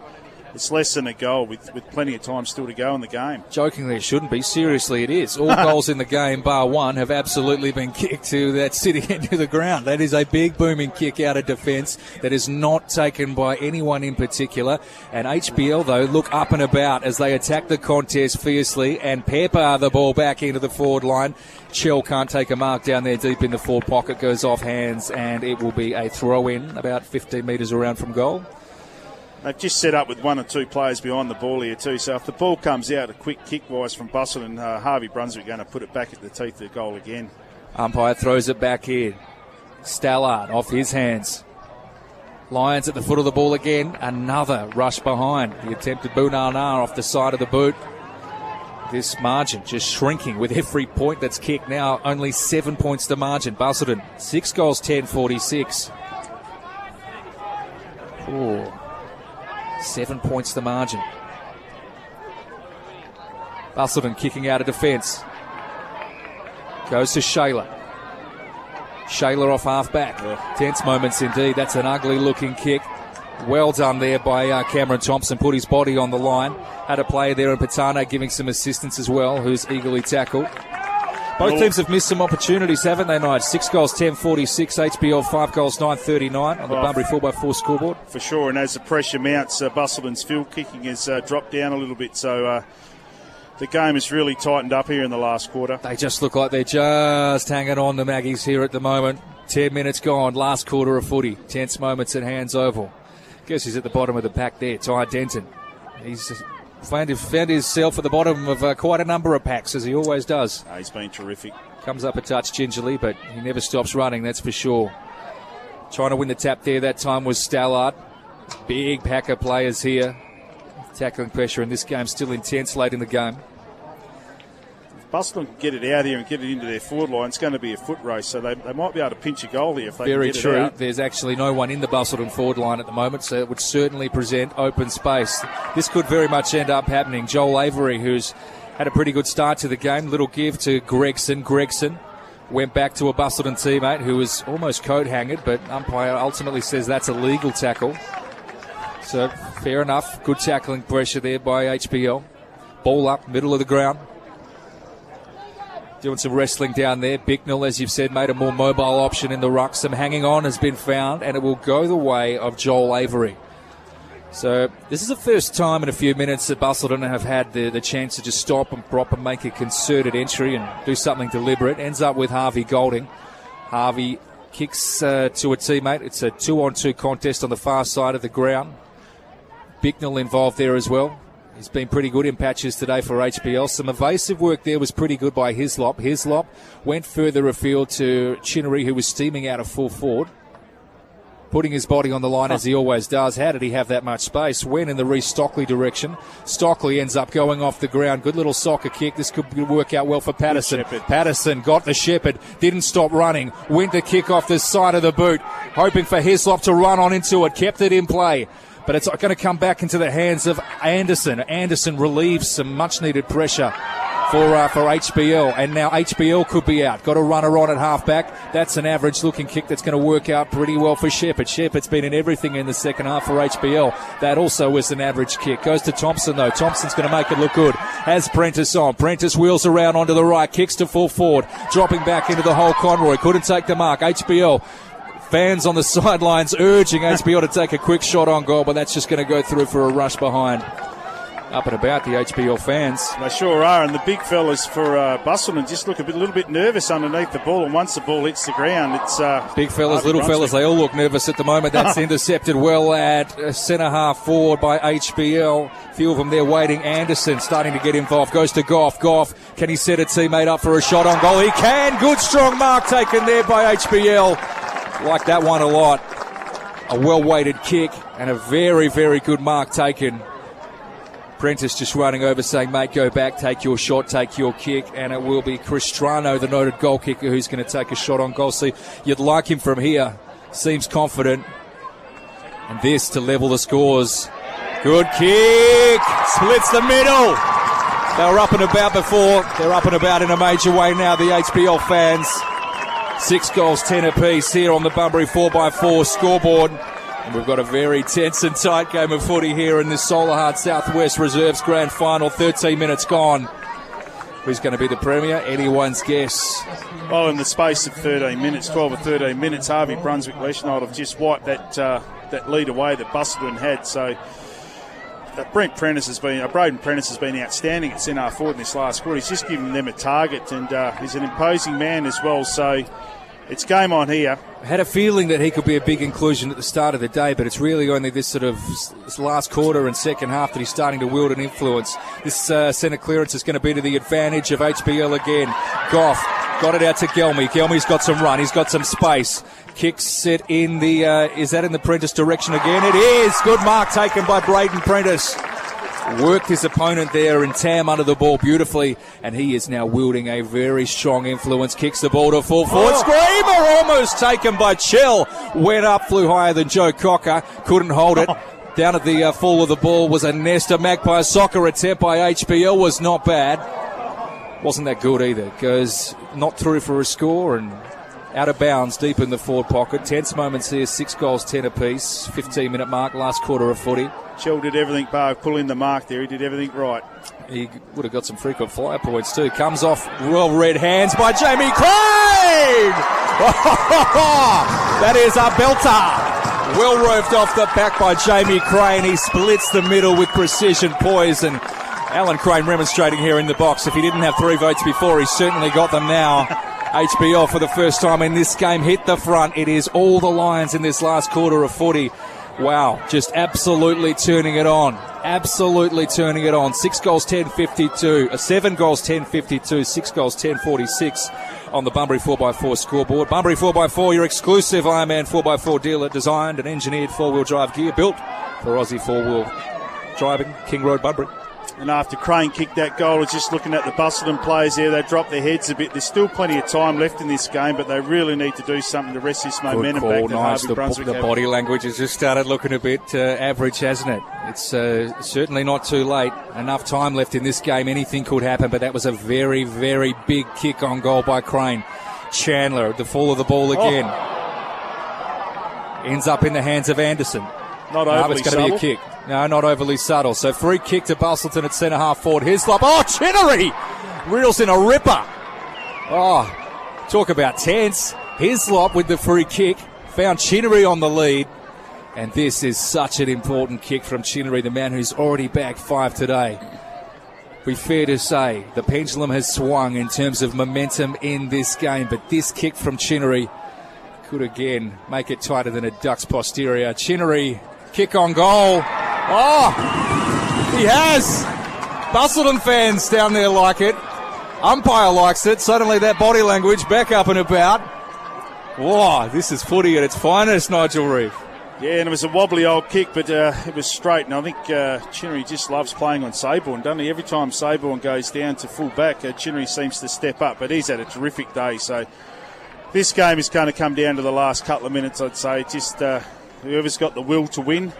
it's less than a goal with, with plenty of time still to go in the game. Jokingly, it shouldn't be. Seriously, it is. All goals in the game, bar one, have absolutely been kicked to that city into the ground. That is a big booming kick out of defence that is not taken by anyone in particular. And HBL, though, look up and about as they attack the contest fiercely and pepper the ball back into the forward line. Chell can't take a mark down there deep in the forward pocket, goes off hands, and it will be a throw in about 15 metres around from goal. They've just set up with one or two players behind the ball here too. So if the ball comes out, a quick kick wise from Busselton uh, Harvey Brunswick going to put it back at the teeth of the goal again. Umpire throws it back in. Stallard off his hands. Lions at the foot of the ball again. Another rush behind. The attempted Bunana off the side of the boot. This margin just shrinking with every point that's kicked. Now only seven points to margin. Busselton, six goals, 10 46. Ooh. Seven points the margin. Busselton kicking out of defence. Goes to Shayla. Shayla off half back. Yeah. Tense moments indeed. That's an ugly looking kick. Well done there by uh, Cameron Thompson. Put his body on the line. Had a player there in Patano giving some assistance as well, who's eagerly tackled. Both teams have missed some opportunities, haven't they, Knight? Six goals, 10 46. HBL, five goals, 9 39 on the oh, Bunbury 4x4 scoreboard. For sure, and as the pressure mounts, uh, Busselton's field kicking has uh, dropped down a little bit, so uh, the game has really tightened up here in the last quarter. They just look like they're just hanging on the Maggies here at the moment. 10 minutes gone, last quarter of footy. Tense moments at Hands Oval. Guess he's at the bottom of the pack there, Ty Denton. He's found, found himself at the bottom of uh, quite a number of packs, as he always does. He's been terrific. Comes up a touch gingerly, but he never stops running, that's for sure. Trying to win the tap there that time was Stallard. Big pack of players here. Tackling pressure in this game still intense late in the game. Busselton can get it out here and get it into their forward line, it's going to be a foot race, so they, they might be able to pinch a goal here if they Very true. it out. There's actually no one in the Busselton forward line at the moment, so it would certainly present open space. This could very much end up happening. Joel Avery, who's had a pretty good start to the game, little give to Gregson. Gregson went back to a Busselton teammate who was almost coat hanged, but umpire ultimately says that's a legal tackle. So fair enough. Good tackling pressure there by HBL. Ball up, middle of the ground. Doing some wrestling down there. Bicknell, as you've said, made a more mobile option in the ruck. Some hanging on has been found, and it will go the way of Joel Avery. So this is the first time in a few minutes that Busselton have had the, the chance to just stop and prop and make a concerted entry and do something deliberate. Ends up with Harvey Golding. Harvey kicks uh, to a teammate. It's a two-on-two contest on the far side of the ground. Bicknell involved there as well. He's been pretty good in patches today for HBL. Some evasive work there was pretty good by Hislop. Hislop went further afield to Chinnery, who was steaming out of full forward. Putting his body on the line as he always does. How did he have that much space? Went in the Reese Stockley direction. Stockley ends up going off the ground. Good little soccer kick. This could work out well for Patterson. Patterson got the Shepherd. Didn't stop running. Went to kick off the side of the boot. Hoping for Hislop to run on into it. Kept it in play but it's going to come back into the hands of Anderson. Anderson relieves some much needed pressure for uh, for HBL, and now HBL could be out. Got a runner on at halfback. That's an average looking kick that's going to work out pretty well for Shepherd. Shepherd's been in everything in the second half for HBL. That also was an average kick. Goes to Thompson though. Thompson's going to make it look good. Has Prentice on. Prentice wheels around onto the right, kicks to full forward, dropping back into the hole. Conroy couldn't take the mark. HBL Fans on the sidelines urging HBL to take a quick shot on goal, but that's just going to go through for a rush behind. up and about the HBL fans. They sure are, and the big fellas for uh, Busselton just look a bit, little bit nervous underneath the ball. And once the ball hits the ground, it's uh, big fellas, little fellas. They all look nervous at the moment. That's intercepted well at uh, centre half forward by HBL. A few of them there waiting. Anderson starting to get involved. Goes to Goff. Goff, can he set a teammate up for a shot on goal? He can. Good strong mark taken there by HBL. Like that one a lot. A well weighted kick and a very, very good mark taken. Prentice just running over saying, mate, go back, take your shot, take your kick, and it will be Cristrano, the noted goal kicker, who's going to take a shot on goal. See, you'd like him from here. Seems confident. And this to level the scores. Good kick! Splits the middle! They were up and about before. They're up and about in a major way now, the HBL fans. Six goals, ten apiece here on the Bunbury 4x4 scoreboard. And we've got a very tense and tight game of footy here in this Solahart Southwest Reserves Grand Final. 13 minutes gone. Who's going to be the Premier? Anyone's guess. Well, in the space of 13 minutes, 12 or 13 minutes, Harvey Brunswick Leschenault have just wiped that uh, that lead away that Busselton had. So Brent Prentice has been, uh, Braden Prentice has been outstanding at centre forward in this last quarter. He's just given them a target, and uh, he's an imposing man as well. So it's game on here. I had a feeling that he could be a big inclusion at the start of the day, but it's really only this sort of this last quarter and second half that he's starting to wield an influence. This uh, centre clearance is going to be to the advantage of HBL again. Goff got it out to Gelmy. Gelmy's got some run. He's got some space. Kicks it in the. Uh, is that in the Prentice direction again? It is. Good mark taken by Braden Prentice worked his opponent there and Tam under the ball beautifully, and he is now wielding a very strong influence. Kicks the ball to full forward. Oh. Screamer almost taken by Chell. Went up, flew higher than Joe Cocker, couldn't hold it. Down at the uh, fall of the ball was a Nesta Magpie soccer attempt by HBL was not bad. Wasn't that good either. Goes not through for a score and out of bounds deep in the forward pocket. Tense moments here, six goals, ten apiece. 15 minute mark, last quarter of footy. Chell did everything, bar pull in the mark there. He did everything right. He would have got some frequent flyer points too. Comes off well red hands by Jamie Crane. that is a belter. Well roved off the back by Jamie Crane. He splits the middle with precision, poise, and Alan Crane remonstrating here in the box. If he didn't have three votes before, he's certainly got them now. HBL for the first time in this game hit the front. It is all the Lions in this last quarter of footy. Wow, just absolutely turning it on. Absolutely turning it on. Six goals, 10 52. Uh, seven goals, 10 52. Six goals, 10 46 on the Bunbury 4x4 scoreboard. Bunbury 4x4, your exclusive Ironman 4x4 dealer, designed and engineered four wheel drive gear built for Aussie four wheel driving. King Road, Bunbury. And after Crane kicked that goal, I was just looking at the Busselton players there. They dropped their heads a bit. There's still plenty of time left in this game, but they really need to do something to rest this Good momentum call, back nice. The, Brunswick the body language has just started looking a bit uh, average, hasn't it? It's uh, certainly not too late. Enough time left in this game. Anything could happen, but that was a very, very big kick on goal by Crane. Chandler, the fall of the ball again. Ends up in the hands of Anderson. Not No, overly it's going to be a kick. No, not overly subtle. So free kick to Busselton at centre half forward. Hislop. Oh, Chinnery! Reels in a ripper. Oh, talk about tense. Hislop with the free kick. Found Chinnery on the lead. And this is such an important kick from Chinnery, the man who's already bagged five today. Be fair to say, the pendulum has swung in terms of momentum in this game, but this kick from Chinnery could again make it tighter than a duck's posterior. Chinnery, kick on goal. Oh, he has. Busselton fans down there like it. Umpire likes it. Suddenly that body language back up and about. Wow, this is footy at its finest, Nigel Reeve. Yeah, and it was a wobbly old kick, but uh, it was straight. And I think uh, Chinnery just loves playing on Saborn, doesn't he? Every time Saborn goes down to full back, uh, Chinnery seems to step up. But he's had a terrific day. So this game is going to come down to the last couple of minutes, I'd say. Just uh, whoever's got the will to win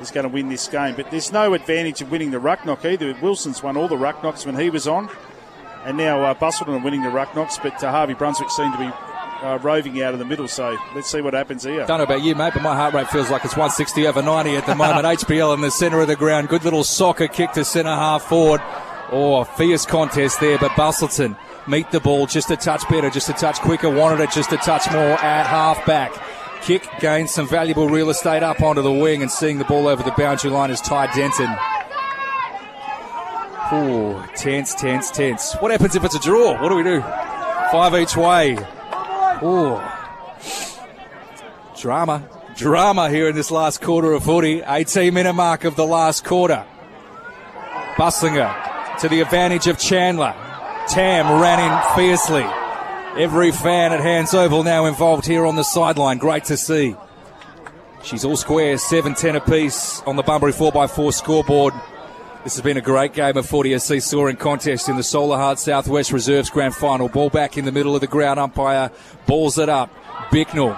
is going to win this game. But there's no advantage of winning the ruck knock either. Wilson's won all the ruck knocks when he was on. And now uh, Busselton are winning the ruck knocks, but uh, Harvey Brunswick seem to be uh, roving out of the middle. So let's see what happens here. Don't know about you, mate, but my heart rate feels like it's 160 over 90 at the moment. HBL in the centre of the ground. Good little soccer kick to centre half forward. Oh, fierce contest there, but Busselton meet the ball just a touch better, just a touch quicker, wanted it just a touch more at half back. Kick gains some valuable real estate up onto the wing and seeing the ball over the boundary line is Ty Denton. Ooh, tense, tense, tense. What happens if it's a draw? What do we do? Five each way. Ooh. Drama. Drama here in this last quarter of footy. 18 minute mark of the last quarter. Buslinger to the advantage of Chandler. Tam ran in fiercely. Every fan at Hands Oval now involved here on the sideline. Great to see. She's all square, 7 10 apiece on the Bunbury 4x4 scoreboard. This has been a great game of footy, a seesawing contest in the Solahart Southwest Reserves Grand Final. Ball back in the middle of the ground, umpire balls it up. Bicknell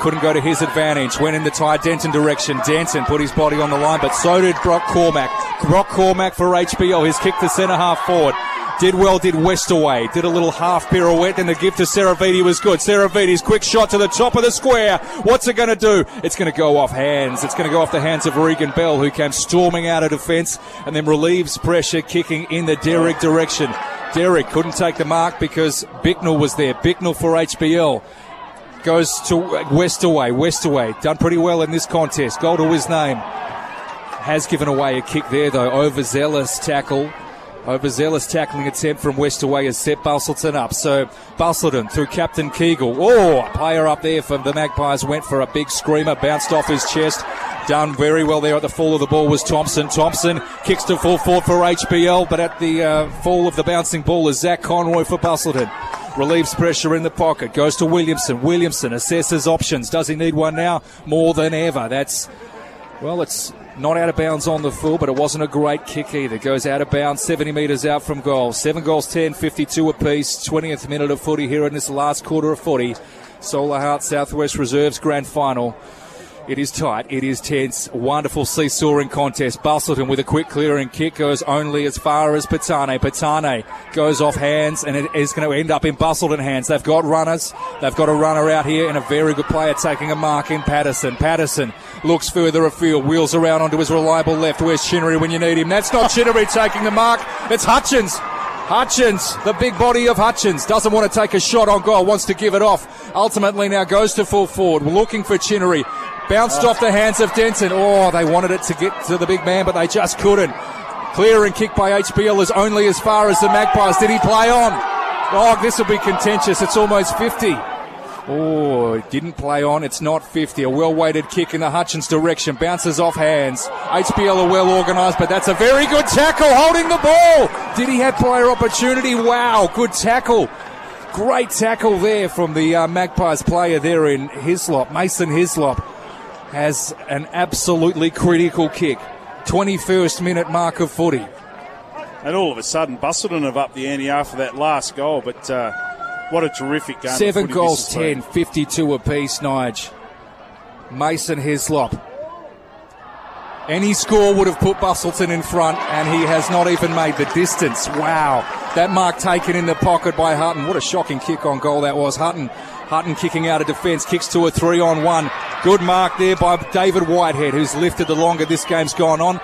couldn't go to his advantage. Went in the Ty Denton direction. Denton put his body on the line, but so did Brock Cormack. Brock Cormack for HBL. His kick to centre half forward. Did well, did Westerway. Did a little half pirouette, and the gift to Seravitti was good. Seravitti's quick shot to the top of the square. What's it going to do? It's going to go off hands. It's going to go off the hands of Regan Bell, who came storming out of defence and then relieves pressure, kicking in the Derrick direction. Derrick couldn't take the mark because Bicknell was there. Bicknell for HBL goes to Westerway. Westerway done pretty well in this contest. Goal to his name. Has given away a kick there though. Overzealous tackle. Overzealous tackling attempt from Westerway has set Busselton up. So Busselton through Captain Kegel. Oh, a player up there for the Magpies went for a big screamer, bounced off his chest. Done very well there at the fall of the ball was Thompson. Thompson kicks to full forward for HBL, but at the uh, fall of the bouncing ball is Zach Conroy for Busselton relieves pressure in the pocket, goes to Williamson. Williamson assesses options. Does he need one now? More than ever. That's, well, it's not out of bounds on the full, but it wasn't a great kick either. Goes out of bounds, 70 metres out from goal. Seven goals, 10, 52 apiece. 20th minute of footy here in this last quarter of footy. Solahart Southwest Reserves Grand Final. It is tight. It is tense. Wonderful seesawing contest. Busselton with a quick clearing kick goes only as far as Patane. Patane goes off hands and it is going to end up in Busselton hands. They've got runners. They've got a runner out here and a very good player taking a mark in Patterson. Patterson looks further afield, wheels around onto his reliable left. Where's Chinnery when you need him? That's not Chinnery taking the mark. It's Hutchins. Hutchins, the big body of Hutchins, doesn't want to take a shot on goal, wants to give it off. Ultimately now goes to full forward, looking for Chinnery. Bounced ah. off the hands of Denton. Oh, they wanted it to get to the big man, but they just couldn't. Clear and kick by HBL is only as far as the Magpies. Did he play on? Oh, this will be contentious. It's almost 50. Oh, didn't play on. It's not 50. A well weighted kick in the Hutchins direction. Bounces off hands. HBL are well organised, but that's a very good tackle holding the ball. Did he have player opportunity? Wow, good tackle. Great tackle there from the uh, Magpies player there in Hislop, Mason Hislop has an absolutely critical kick. 21st minute mark of footy. And all of a sudden, Busselton have up the ante after that last goal, but uh, what a terrific game. Seven goals, 10, 52 apiece, Nige. Mason Hislop. Any score would have put Busselton in front, and he has not even made the distance. Wow. That mark taken in the pocket by Hutton. What a shocking kick on goal that was. Hutton Hutton kicking out of defence, kicks to a three on one. Good mark there by David Whitehead, who's lifted the longer this game's gone on.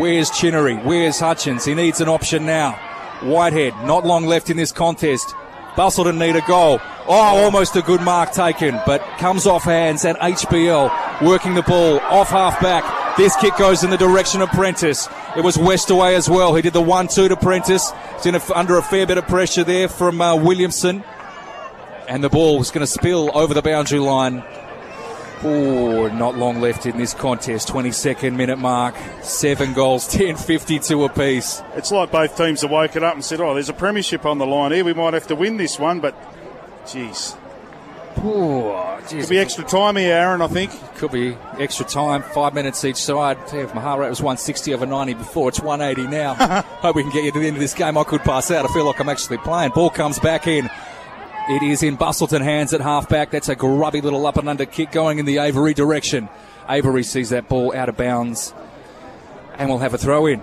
Where's Chinnery? Where's Hutchins? He needs an option now. Whitehead, not long left in this contest. Bustleton need a goal. Oh, almost a good mark taken, but comes off hands and HBL working the ball off half back. This kick goes in the direction of Prentice. It was Westerway as well. He did the one-two to Prentice. In a, under a fair bit of pressure there from uh, Williamson and the ball is going to spill over the boundary line. Oh, not long left in this contest. 22nd minute mark. Seven goals, 10 52 apiece. It's like both teams have woken up and said, oh, there's a premiership on the line here. We might have to win this one, but jeez. Oh, geez. Could be extra time here, Aaron, I think. Could be extra time, five minutes each side. If my heart rate was 160 over 90 before, it's 180 now. Hope we can get you to the end of this game. I could pass out. I feel like I'm actually playing. Ball comes back in. It is in Busselton hands at halfback. That's a grubby little up and under kick going in the Avery direction. Avery sees that ball out of bounds and will have a throw in.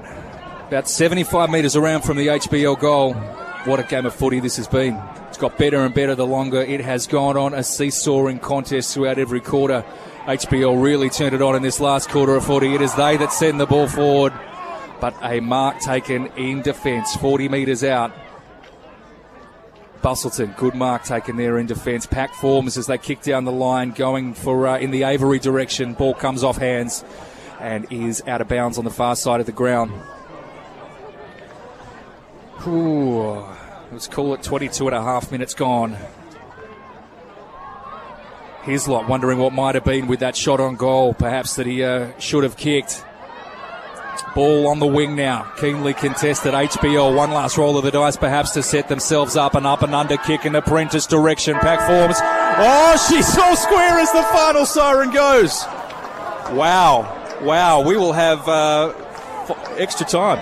About 75 metres around from the HBL goal. What a game of footy this has been. It's got better and better the longer it has gone on. A seesawing contest throughout every quarter. HBL really turned it on in this last quarter of footy. It is they that send the ball forward. But a mark taken in defence, 40 metres out. Busselton, good mark taken there in defence. Pack forms as they kick down the line, going for uh, in the Avery direction. Ball comes off hands and is out of bounds on the far side of the ground. Ooh, let's call it 22 and a half minutes gone. Hislop wondering what might have been with that shot on goal, perhaps that he uh, should have kicked. Ball on the wing now, keenly contested. HBL, one last roll of the dice, perhaps to set themselves up. An up and under kick in apprentice direction. Pack forms. Oh, she's so square as the final siren goes. Wow, wow. We will have uh, extra time.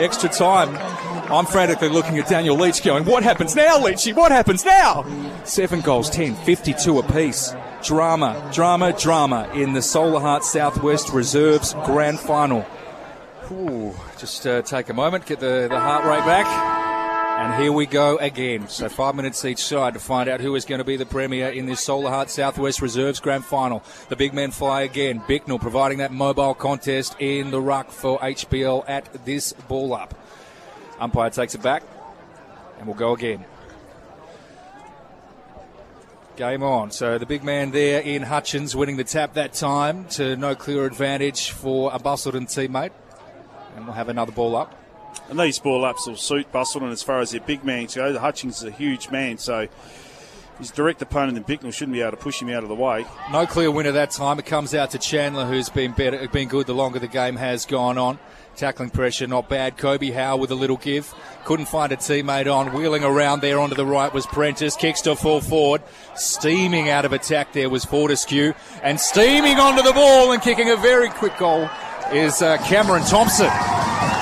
Extra time. I'm frantically looking at Daniel Leach going, What happens now, Leachy? What happens now? Seven goals, 10, 52 apiece. Drama, drama, drama in the Solahart Southwest Reserves Grand Final. Ooh, just uh, take a moment, get the, the heart rate back. And here we go again. So five minutes each side to find out who is going to be the premier in this Solahart Southwest Reserves Grand Final. The big men fly again. Bicknell providing that mobile contest in the ruck for HBL at this ball up. Umpire takes it back, and we'll go again. Game on. So the big man there in Hutchins winning the tap that time to no clear advantage for a Busselton teammate. And we'll have another ball up. And these ball ups will suit Busselton as far as their big man go. The Hutchins is a huge man, so his direct opponent in Bicknell shouldn't be able to push him out of the way. No clear winner that time. It comes out to Chandler, who's been better, been good the longer the game has gone on. Tackling pressure, not bad. Kobe Howe with a little give. Couldn't find a teammate on. Wheeling around there onto the right was Prentice. Kicks to full forward. Steaming out of attack there was Fortescue. And steaming onto the ball and kicking a very quick goal is uh, Cameron Thompson.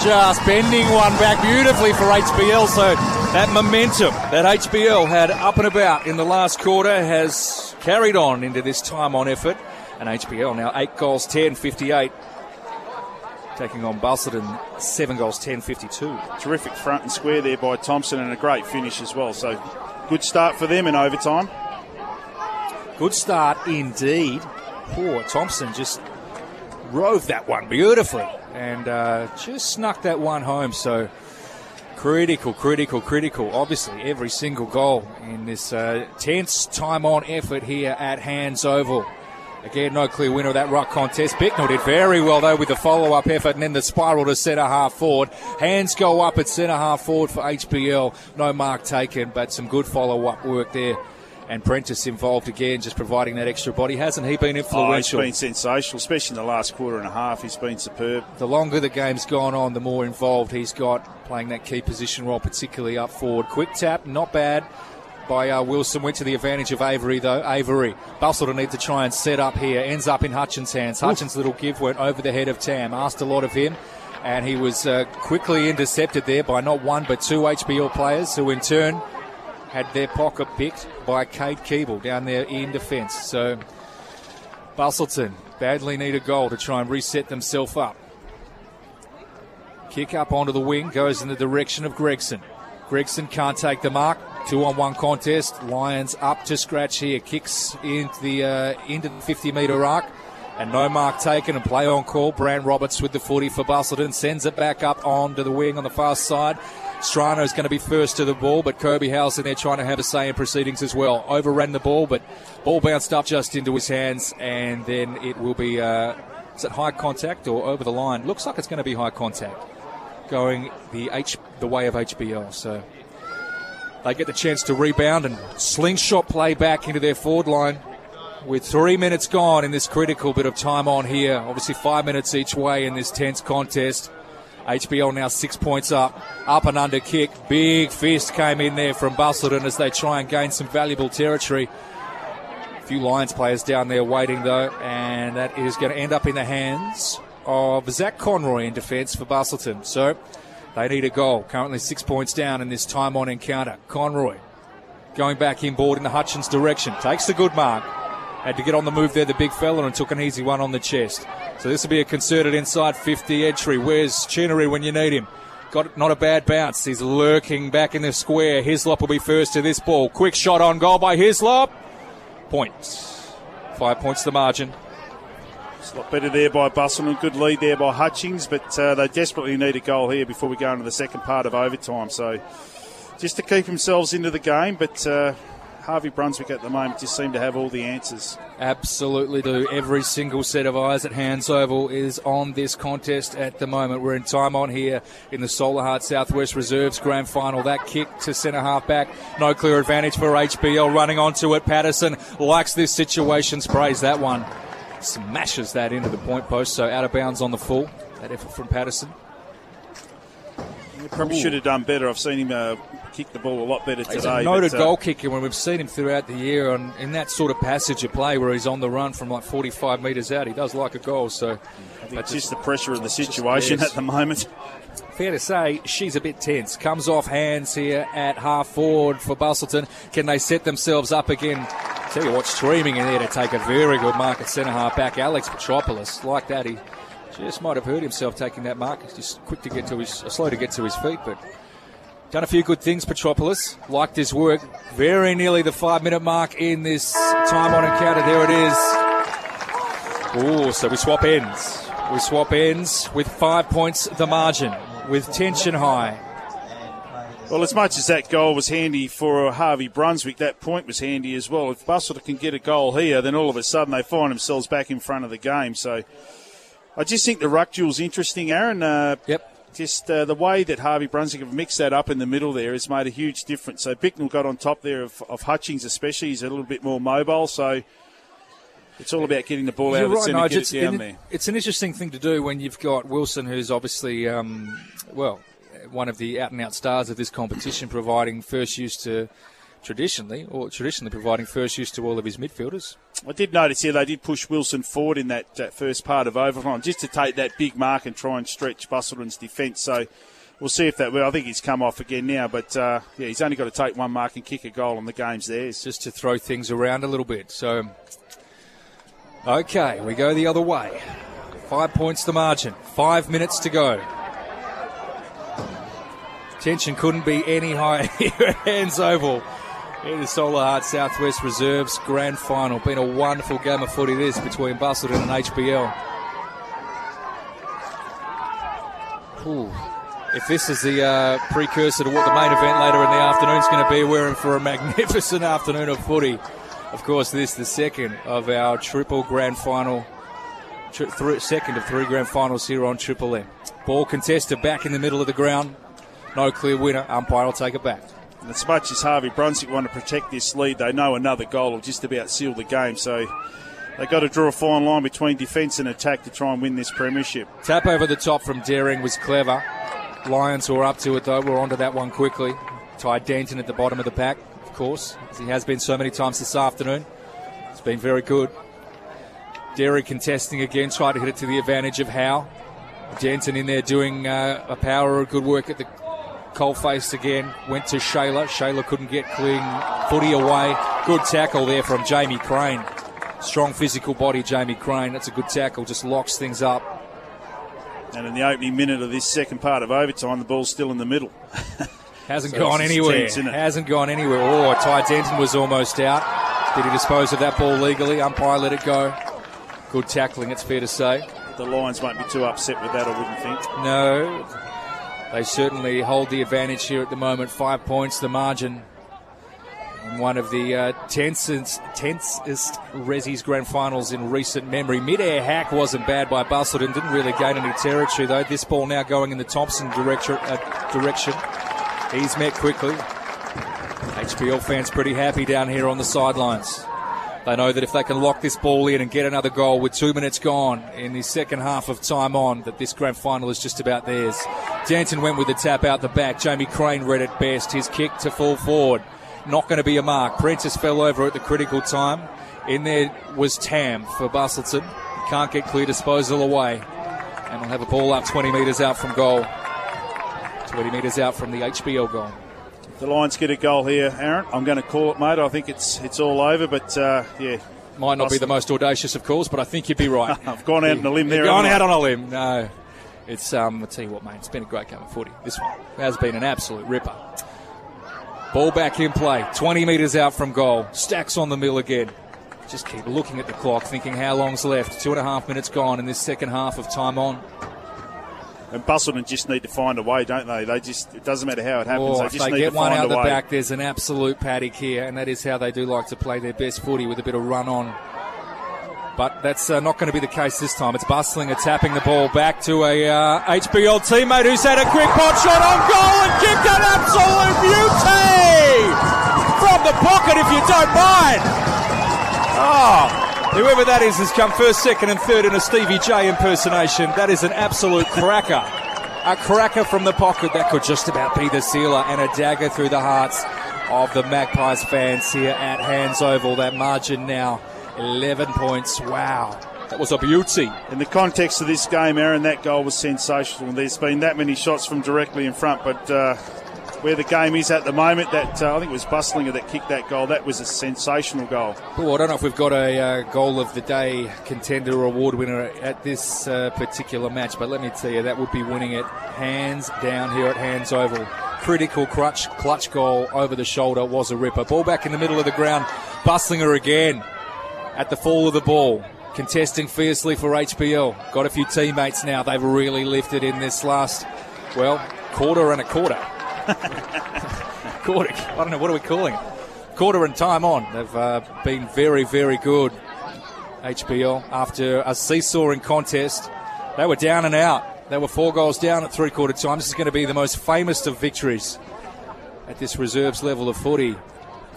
Just bending one back beautifully for HBL. So that momentum that HBL had up and about in the last quarter has carried on into this time on effort. And HBL now 8 goals, 10 58 taking on Busselton, seven goals, 10 52. Terrific front and square there by Thompson and a great finish as well. So good start for them in overtime. Good start indeed. Poor Thompson just rove that one beautifully and uh, just snuck that one home. So critical, critical, critical. Obviously, every single goal in this uh, tense time on effort here at Hands Oval. Again, no clear winner of that ruck contest. Bicknell did very well, though, with the follow up effort and then the spiral to centre half forward. Hands go up at centre half forward for HBL. No mark taken, but some good follow up work there. And Prentice involved again, just providing that extra body. Hasn't he been influential? Oh, he's been sensational, especially in the last quarter and a half. He's been superb. The longer the game's gone on, the more involved he's got, playing that key position role, particularly up forward. Quick tap, not bad by uh, Wilson. Went to the advantage of Avery, though. Avery. Bustle to need to try and set up here. Ends up in Hutchins' hands. Hutchins' little give went over the head of Tam. Asked a lot of him. And he was uh, quickly intercepted there by not one but two HBL players, who in turn had their pocket picked by Kate Keeble down there in defence. So Busselton badly need a goal to try and reset themselves up. Kick up onto the wing goes in the direction of Gregson. Gregson can't take the mark. Two on one contest. Lions up to scratch here. Kicks into the uh, into the 50 metre arc. And no mark taken and play on call. Brand Roberts with the footy for Busselton. Sends it back up onto the wing on the far side. Strano is going to be first to the ball, but Kirby House in there trying to have a say in proceedings as well. Overran the ball, but ball bounced up just into his hands, and then it will be uh, is it high contact or over the line? Looks like it's going to be high contact, going the H the way of HBL. So they get the chance to rebound and slingshot play back into their forward line. With three minutes gone in this critical bit of time on here, obviously five minutes each way in this tense contest. HBL now six points up, up and under kick. Big fist came in there from Busselton as they try and gain some valuable territory. A few Lions players down there waiting though, and that is going to end up in the hands of Zach Conroy in defence for Busselton. So they need a goal. Currently six points down in this time on encounter. Conroy going back inboard in the Hutchins direction. Takes the good mark. Had to get on the move there, the big fella, and took an easy one on the chest. So this will be a concerted inside 50 entry. Where's Chinnery when you need him? Got not a bad bounce. He's lurking back in the square. Hislop will be first to this ball. Quick shot on goal by Hislop. Points. Five points to the margin. It's a lot better there by Busselton. Good lead there by Hutchings, but uh, they desperately need a goal here before we go into the second part of overtime. So just to keep themselves into the game, but uh, Harvey Brunswick at the moment just seem to have all the answers. Absolutely do. Every single set of eyes at Hands Oval is on this contest at the moment. We're in time on here in the Solahart Southwest Reserves Grand Final. That kick to centre half back. No clear advantage for HBL. Running onto it. Patterson likes this situation. Sprays that one. Smashes that into the point post. So out of bounds on the full. That effort from Patterson. He probably should have done better. I've seen him uh, kick the ball a lot better He's today. a noted but, uh, goal kicker when we've seen him throughout the year on, in that sort of passage of play where he's on the run from like 45 metres out. He does like a goal, so it's just the pressure of the situation at the moment. fair to say she's a bit tense. Comes off hands here at half forward for Busselton. Can they set themselves up again? Tell you what, streaming in there to take a very good mark at centre half back. Alex Petropolis, like that, he just might have hurt himself taking that mark. He's just quick to get to his, slow to get to his feet, but done a few good things. Petropolis liked his work. Very nearly the five minute mark in this time on encounter. There it is. Oh, so we swap ends. We swap ends with five points the margin, with tension high. Well, as much as that goal was handy for Harvey Brunswick, that point was handy as well. If Busselton can get a goal here, then all of a sudden they find themselves back in front of the game. So I just think the ruck duel's interesting, Aaron. Uh, Yep. Just uh, the way that Harvey Brunswick have mixed that up in the middle there has made a huge difference. So Bicknell got on top there of, of Hutchings, especially. He's a little bit more mobile, so it's all about getting the ball out You're of the right, centre, Nigel. get It's, it down an- there. it's an interesting thing to do when you've got Wilson, who's obviously, um, well, one of the out and out stars of this competition, providing first use to traditionally, or traditionally providing first use to all of his midfielders. I did notice here they did push Wilson forward in that, that first part of overtime just to take that big mark and try and stretch Busselton's defence. So we'll see if that will. I think he's come off again now, but uh, yeah, he's only got to take one mark and kick a goal, and the game's theirs. just to throw things around a little bit. So, okay, we go the other way. Five points the margin. Five minutes to go. Tension couldn't be any higher here at Hands Oval. The Solahart Southwest Reserves Grand Final. Been a wonderful game of footy this between Busselton and HBL. Ooh. If this is the uh, precursor to what the main event later in the afternoon is going to be, we're in for a magnificent afternoon of footy. Of course, this is the second of our triple grand final, tri- thr- second of three grand finals here on Triple M. Ball contested back in the middle of the ground. No clear winner. Umpire will take it back. And as much as Harvey Brunswick want to protect this lead, they know another goal will just about seal the game. So they've got to draw a fine line between defence and attack to try and win this premiership. Tap over the top from Daring was clever. Lions were up to it though. We're onto that one quickly. Ty Danton at the bottom of the pack, of course, as he has been so many times this afternoon. It's been very good. Derry contesting again, tried to hit it to the advantage of Howe. Denton in there doing uh, a power of good work at the coalface again. Went to Shayla. Shayla couldn't get clean footy away. Good tackle there from Jamie Crane. Strong physical body, Jamie Crane. That's a good tackle. Just locks things up. And in the opening minute of this second part of overtime, the ball's still in the middle. Hasn't So gone anywhere. tense. Hasn't gone anywhere. Oh, Ty Denton was almost out. Did he dispose of that ball legally? Umpire let it go. Good tackling, it's fair to say. The Lions won't be too upset with that, I wouldn't think. No, they certainly hold the advantage here at the moment. Five points, the margin. In one of the uh, tensest, tensest Resi's grand finals in recent memory. Mid-air hack wasn't bad by Busselton. Didn't really gain any territory though. This ball now going in the Thompson direction. Uh, direction. He's met quickly. HBL fans pretty happy down here on the sidelines. They know that if they can lock this ball in and get another goal with two minutes gone in the second half of time on, that this grand final is just about theirs. Danton went with the tap out the back. Jamie Crane read it best. His kick to full forward. Not going to be a mark. Prentice fell over at the critical time. In there was Tam for Busselton. Can't get clear disposal away. And we'll have a ball up 20 metres out from goal. 20 metres out from the HBL goal. The Lions get a goal here, Aaron. I'm going to call it, mate. I think it's it's all over, but uh, yeah, Might not be the most audacious of calls, but I think you'd be right. I've gone out on a limb there. Gone out on a limb. No. It's, um, I'll tell you what, mate, it's been a great game of footy. This one has been an absolute ripper. Ball back in play, 20 metres out from goal. Stacks on the mill again. Just keep looking at the clock, thinking how long's left. Two and a half minutes gone in this second half of time on. And Busselton just need to find a way, don't they? They just it doesn't matter how it happens. Or they if just they need get to one find out the way. back, there's an absolute paddock here, and that is how they do like to play their best footy with a bit of run on. But that's uh, not going to be the case this time. It's Bustlinger tapping the ball back to a uh, HBL teammate who's had a quick pot shot on goal and kicked an absolute beauty from the pocket, if you don't mind. Oh, whoever that is has come first, second, and third in a Stevie J impersonation. That is an absolute cracker. A cracker from the pocket that could just about be the sealer and a dagger through the hearts of the Magpies fans here at Hands Oval. That margin now 11 points. Wow. That was a beauty. In the context of this game, Aaron, that goal was sensational. There's been that many shots from directly in front, but uh, where the game is at the moment, that uh, I think it was Bustlinger that kicked that goal. That was a sensational goal. Oh, I don't know if we've got a uh, goal of the day contender or award winner at this uh, particular match, but let me tell you, that would be winning it hands down here at Hands Oval. Critical clutch, clutch goal over the shoulder was a ripper. Ball back in the middle of the ground. Bustlinger again at the fall of the ball. Contesting fiercely for HBL. Got a few teammates now. They've really lifted in this last, well, quarter and a quarter. quarter. I don't know, what are we calling it? Quarter and time on. They've uh, been very, very good. HBL after a seesawing contest. They were down and out. They were four goals down at three quarter time. This is going to be the most famous of victories at this reserves level of footy.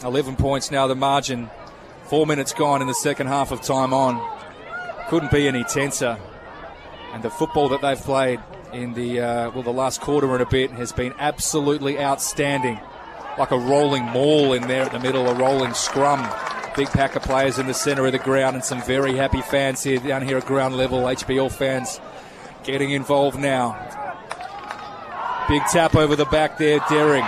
11 points now, the margin. Four minutes gone in the second half of time on. Couldn't be any tenser. And the football that they've played in the uh, well the last quarter and a bit has been absolutely outstanding. Like a rolling maul in there at the middle, a rolling scrum. Big pack of players in the centre of the ground, and some very happy fans here down here at ground level. HBL fans getting involved now. Big tap over the back there, Daring.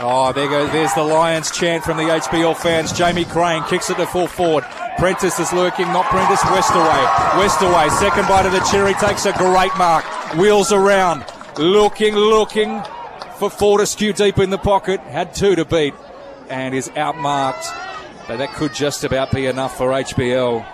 Oh, there goes. There's the Lions chant from the HBL fans. Jamie Crane kicks it to full forward. Prentice is lurking, not Prentice. Westerway. Westerway, second bite of the cherry, takes a great mark. Wheels around. Looking, looking for Fortescue deep in the pocket. Had two to beat and is outmarked. But that could just about be enough for HBL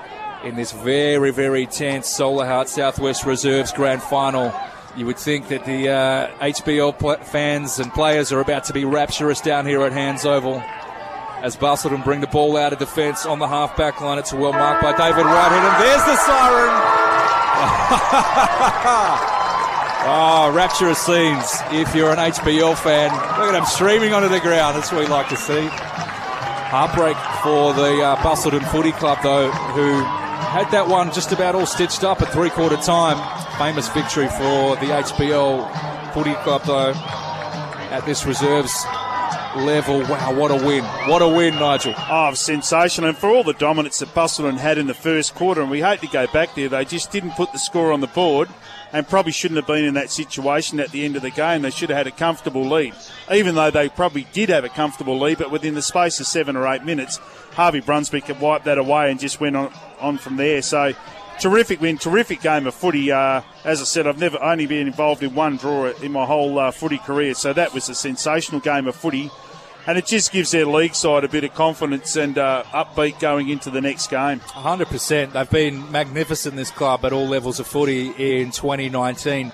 in this very, very tense Solahart Southwest Reserves Grand Final. You would think that the uh, HBL pl- fans and players are about to be rapturous down here at Hands Oval as Busselton bring the ball out of defence on the half back line. It's well marked by David Whitehead, and there's the siren. oh, rapturous scenes if you're an HBL fan. Look at them streaming onto the ground. That's what we like to see. Heartbreak for the uh, Busselton Footy Club, though, who had that one just about all stitched up at three quarter time. Famous victory for the HBL Footy Club, though, at this reserves level. Wow, what a win. What a win, Nigel. Oh, sensational. And for all the dominance that Busselton had in the first quarter, and we hate to go back there, they just didn't put the score on the board and probably shouldn't have been in that situation at the end of the game. They should have had a comfortable lead, even though they probably did have a comfortable lead, but within the space of seven or eight minutes, Harvey Brunswick had wiped that away and just went on, on from there. So, terrific win, terrific game of footy. Uh, as I said, I've never only been involved in one draw in my whole uh, footy career, so that was a sensational game of footy. And it just gives their league side a bit of confidence and uh, upbeat going into the next game. 100%. They've been magnificent, this club, at all levels of footy in 2019.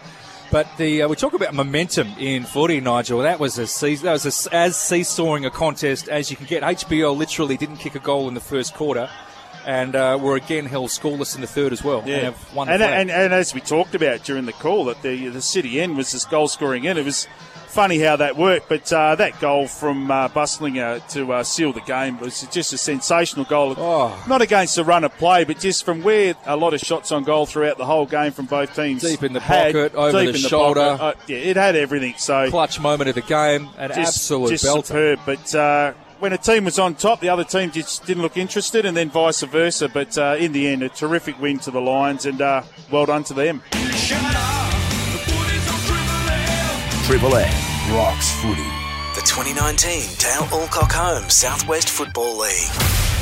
But the uh, we talk about momentum in footy, Nigel. That was a see- that was a, as seesawing a contest as you can get. HBL literally didn't kick a goal in the first quarter, and uh, were again held scoreless in the third as well. and have won the and, and, and as we talked about during the call, that the the city end was this goal scoring end. It was funny how that worked, but uh, that goal from uh, Bustlinger to uh, seal the game was just a sensational goal. Oh. Not against the run of play, but just from where a lot of shots on goal throughout the whole game from both teams. Deep in the had- pocket, over deep the in shoulder. pocket. Uh, yeah, it had everything. So clutch moment of the game, an just, absolute just belter. superb. But uh, when a team was on top, the other team just didn't look interested, and then vice versa. But uh, in the end, a terrific win to the Lions, and uh, well done to them. Triple M rocks footy. The 2019 Dale Alcock Home Southwest Football League.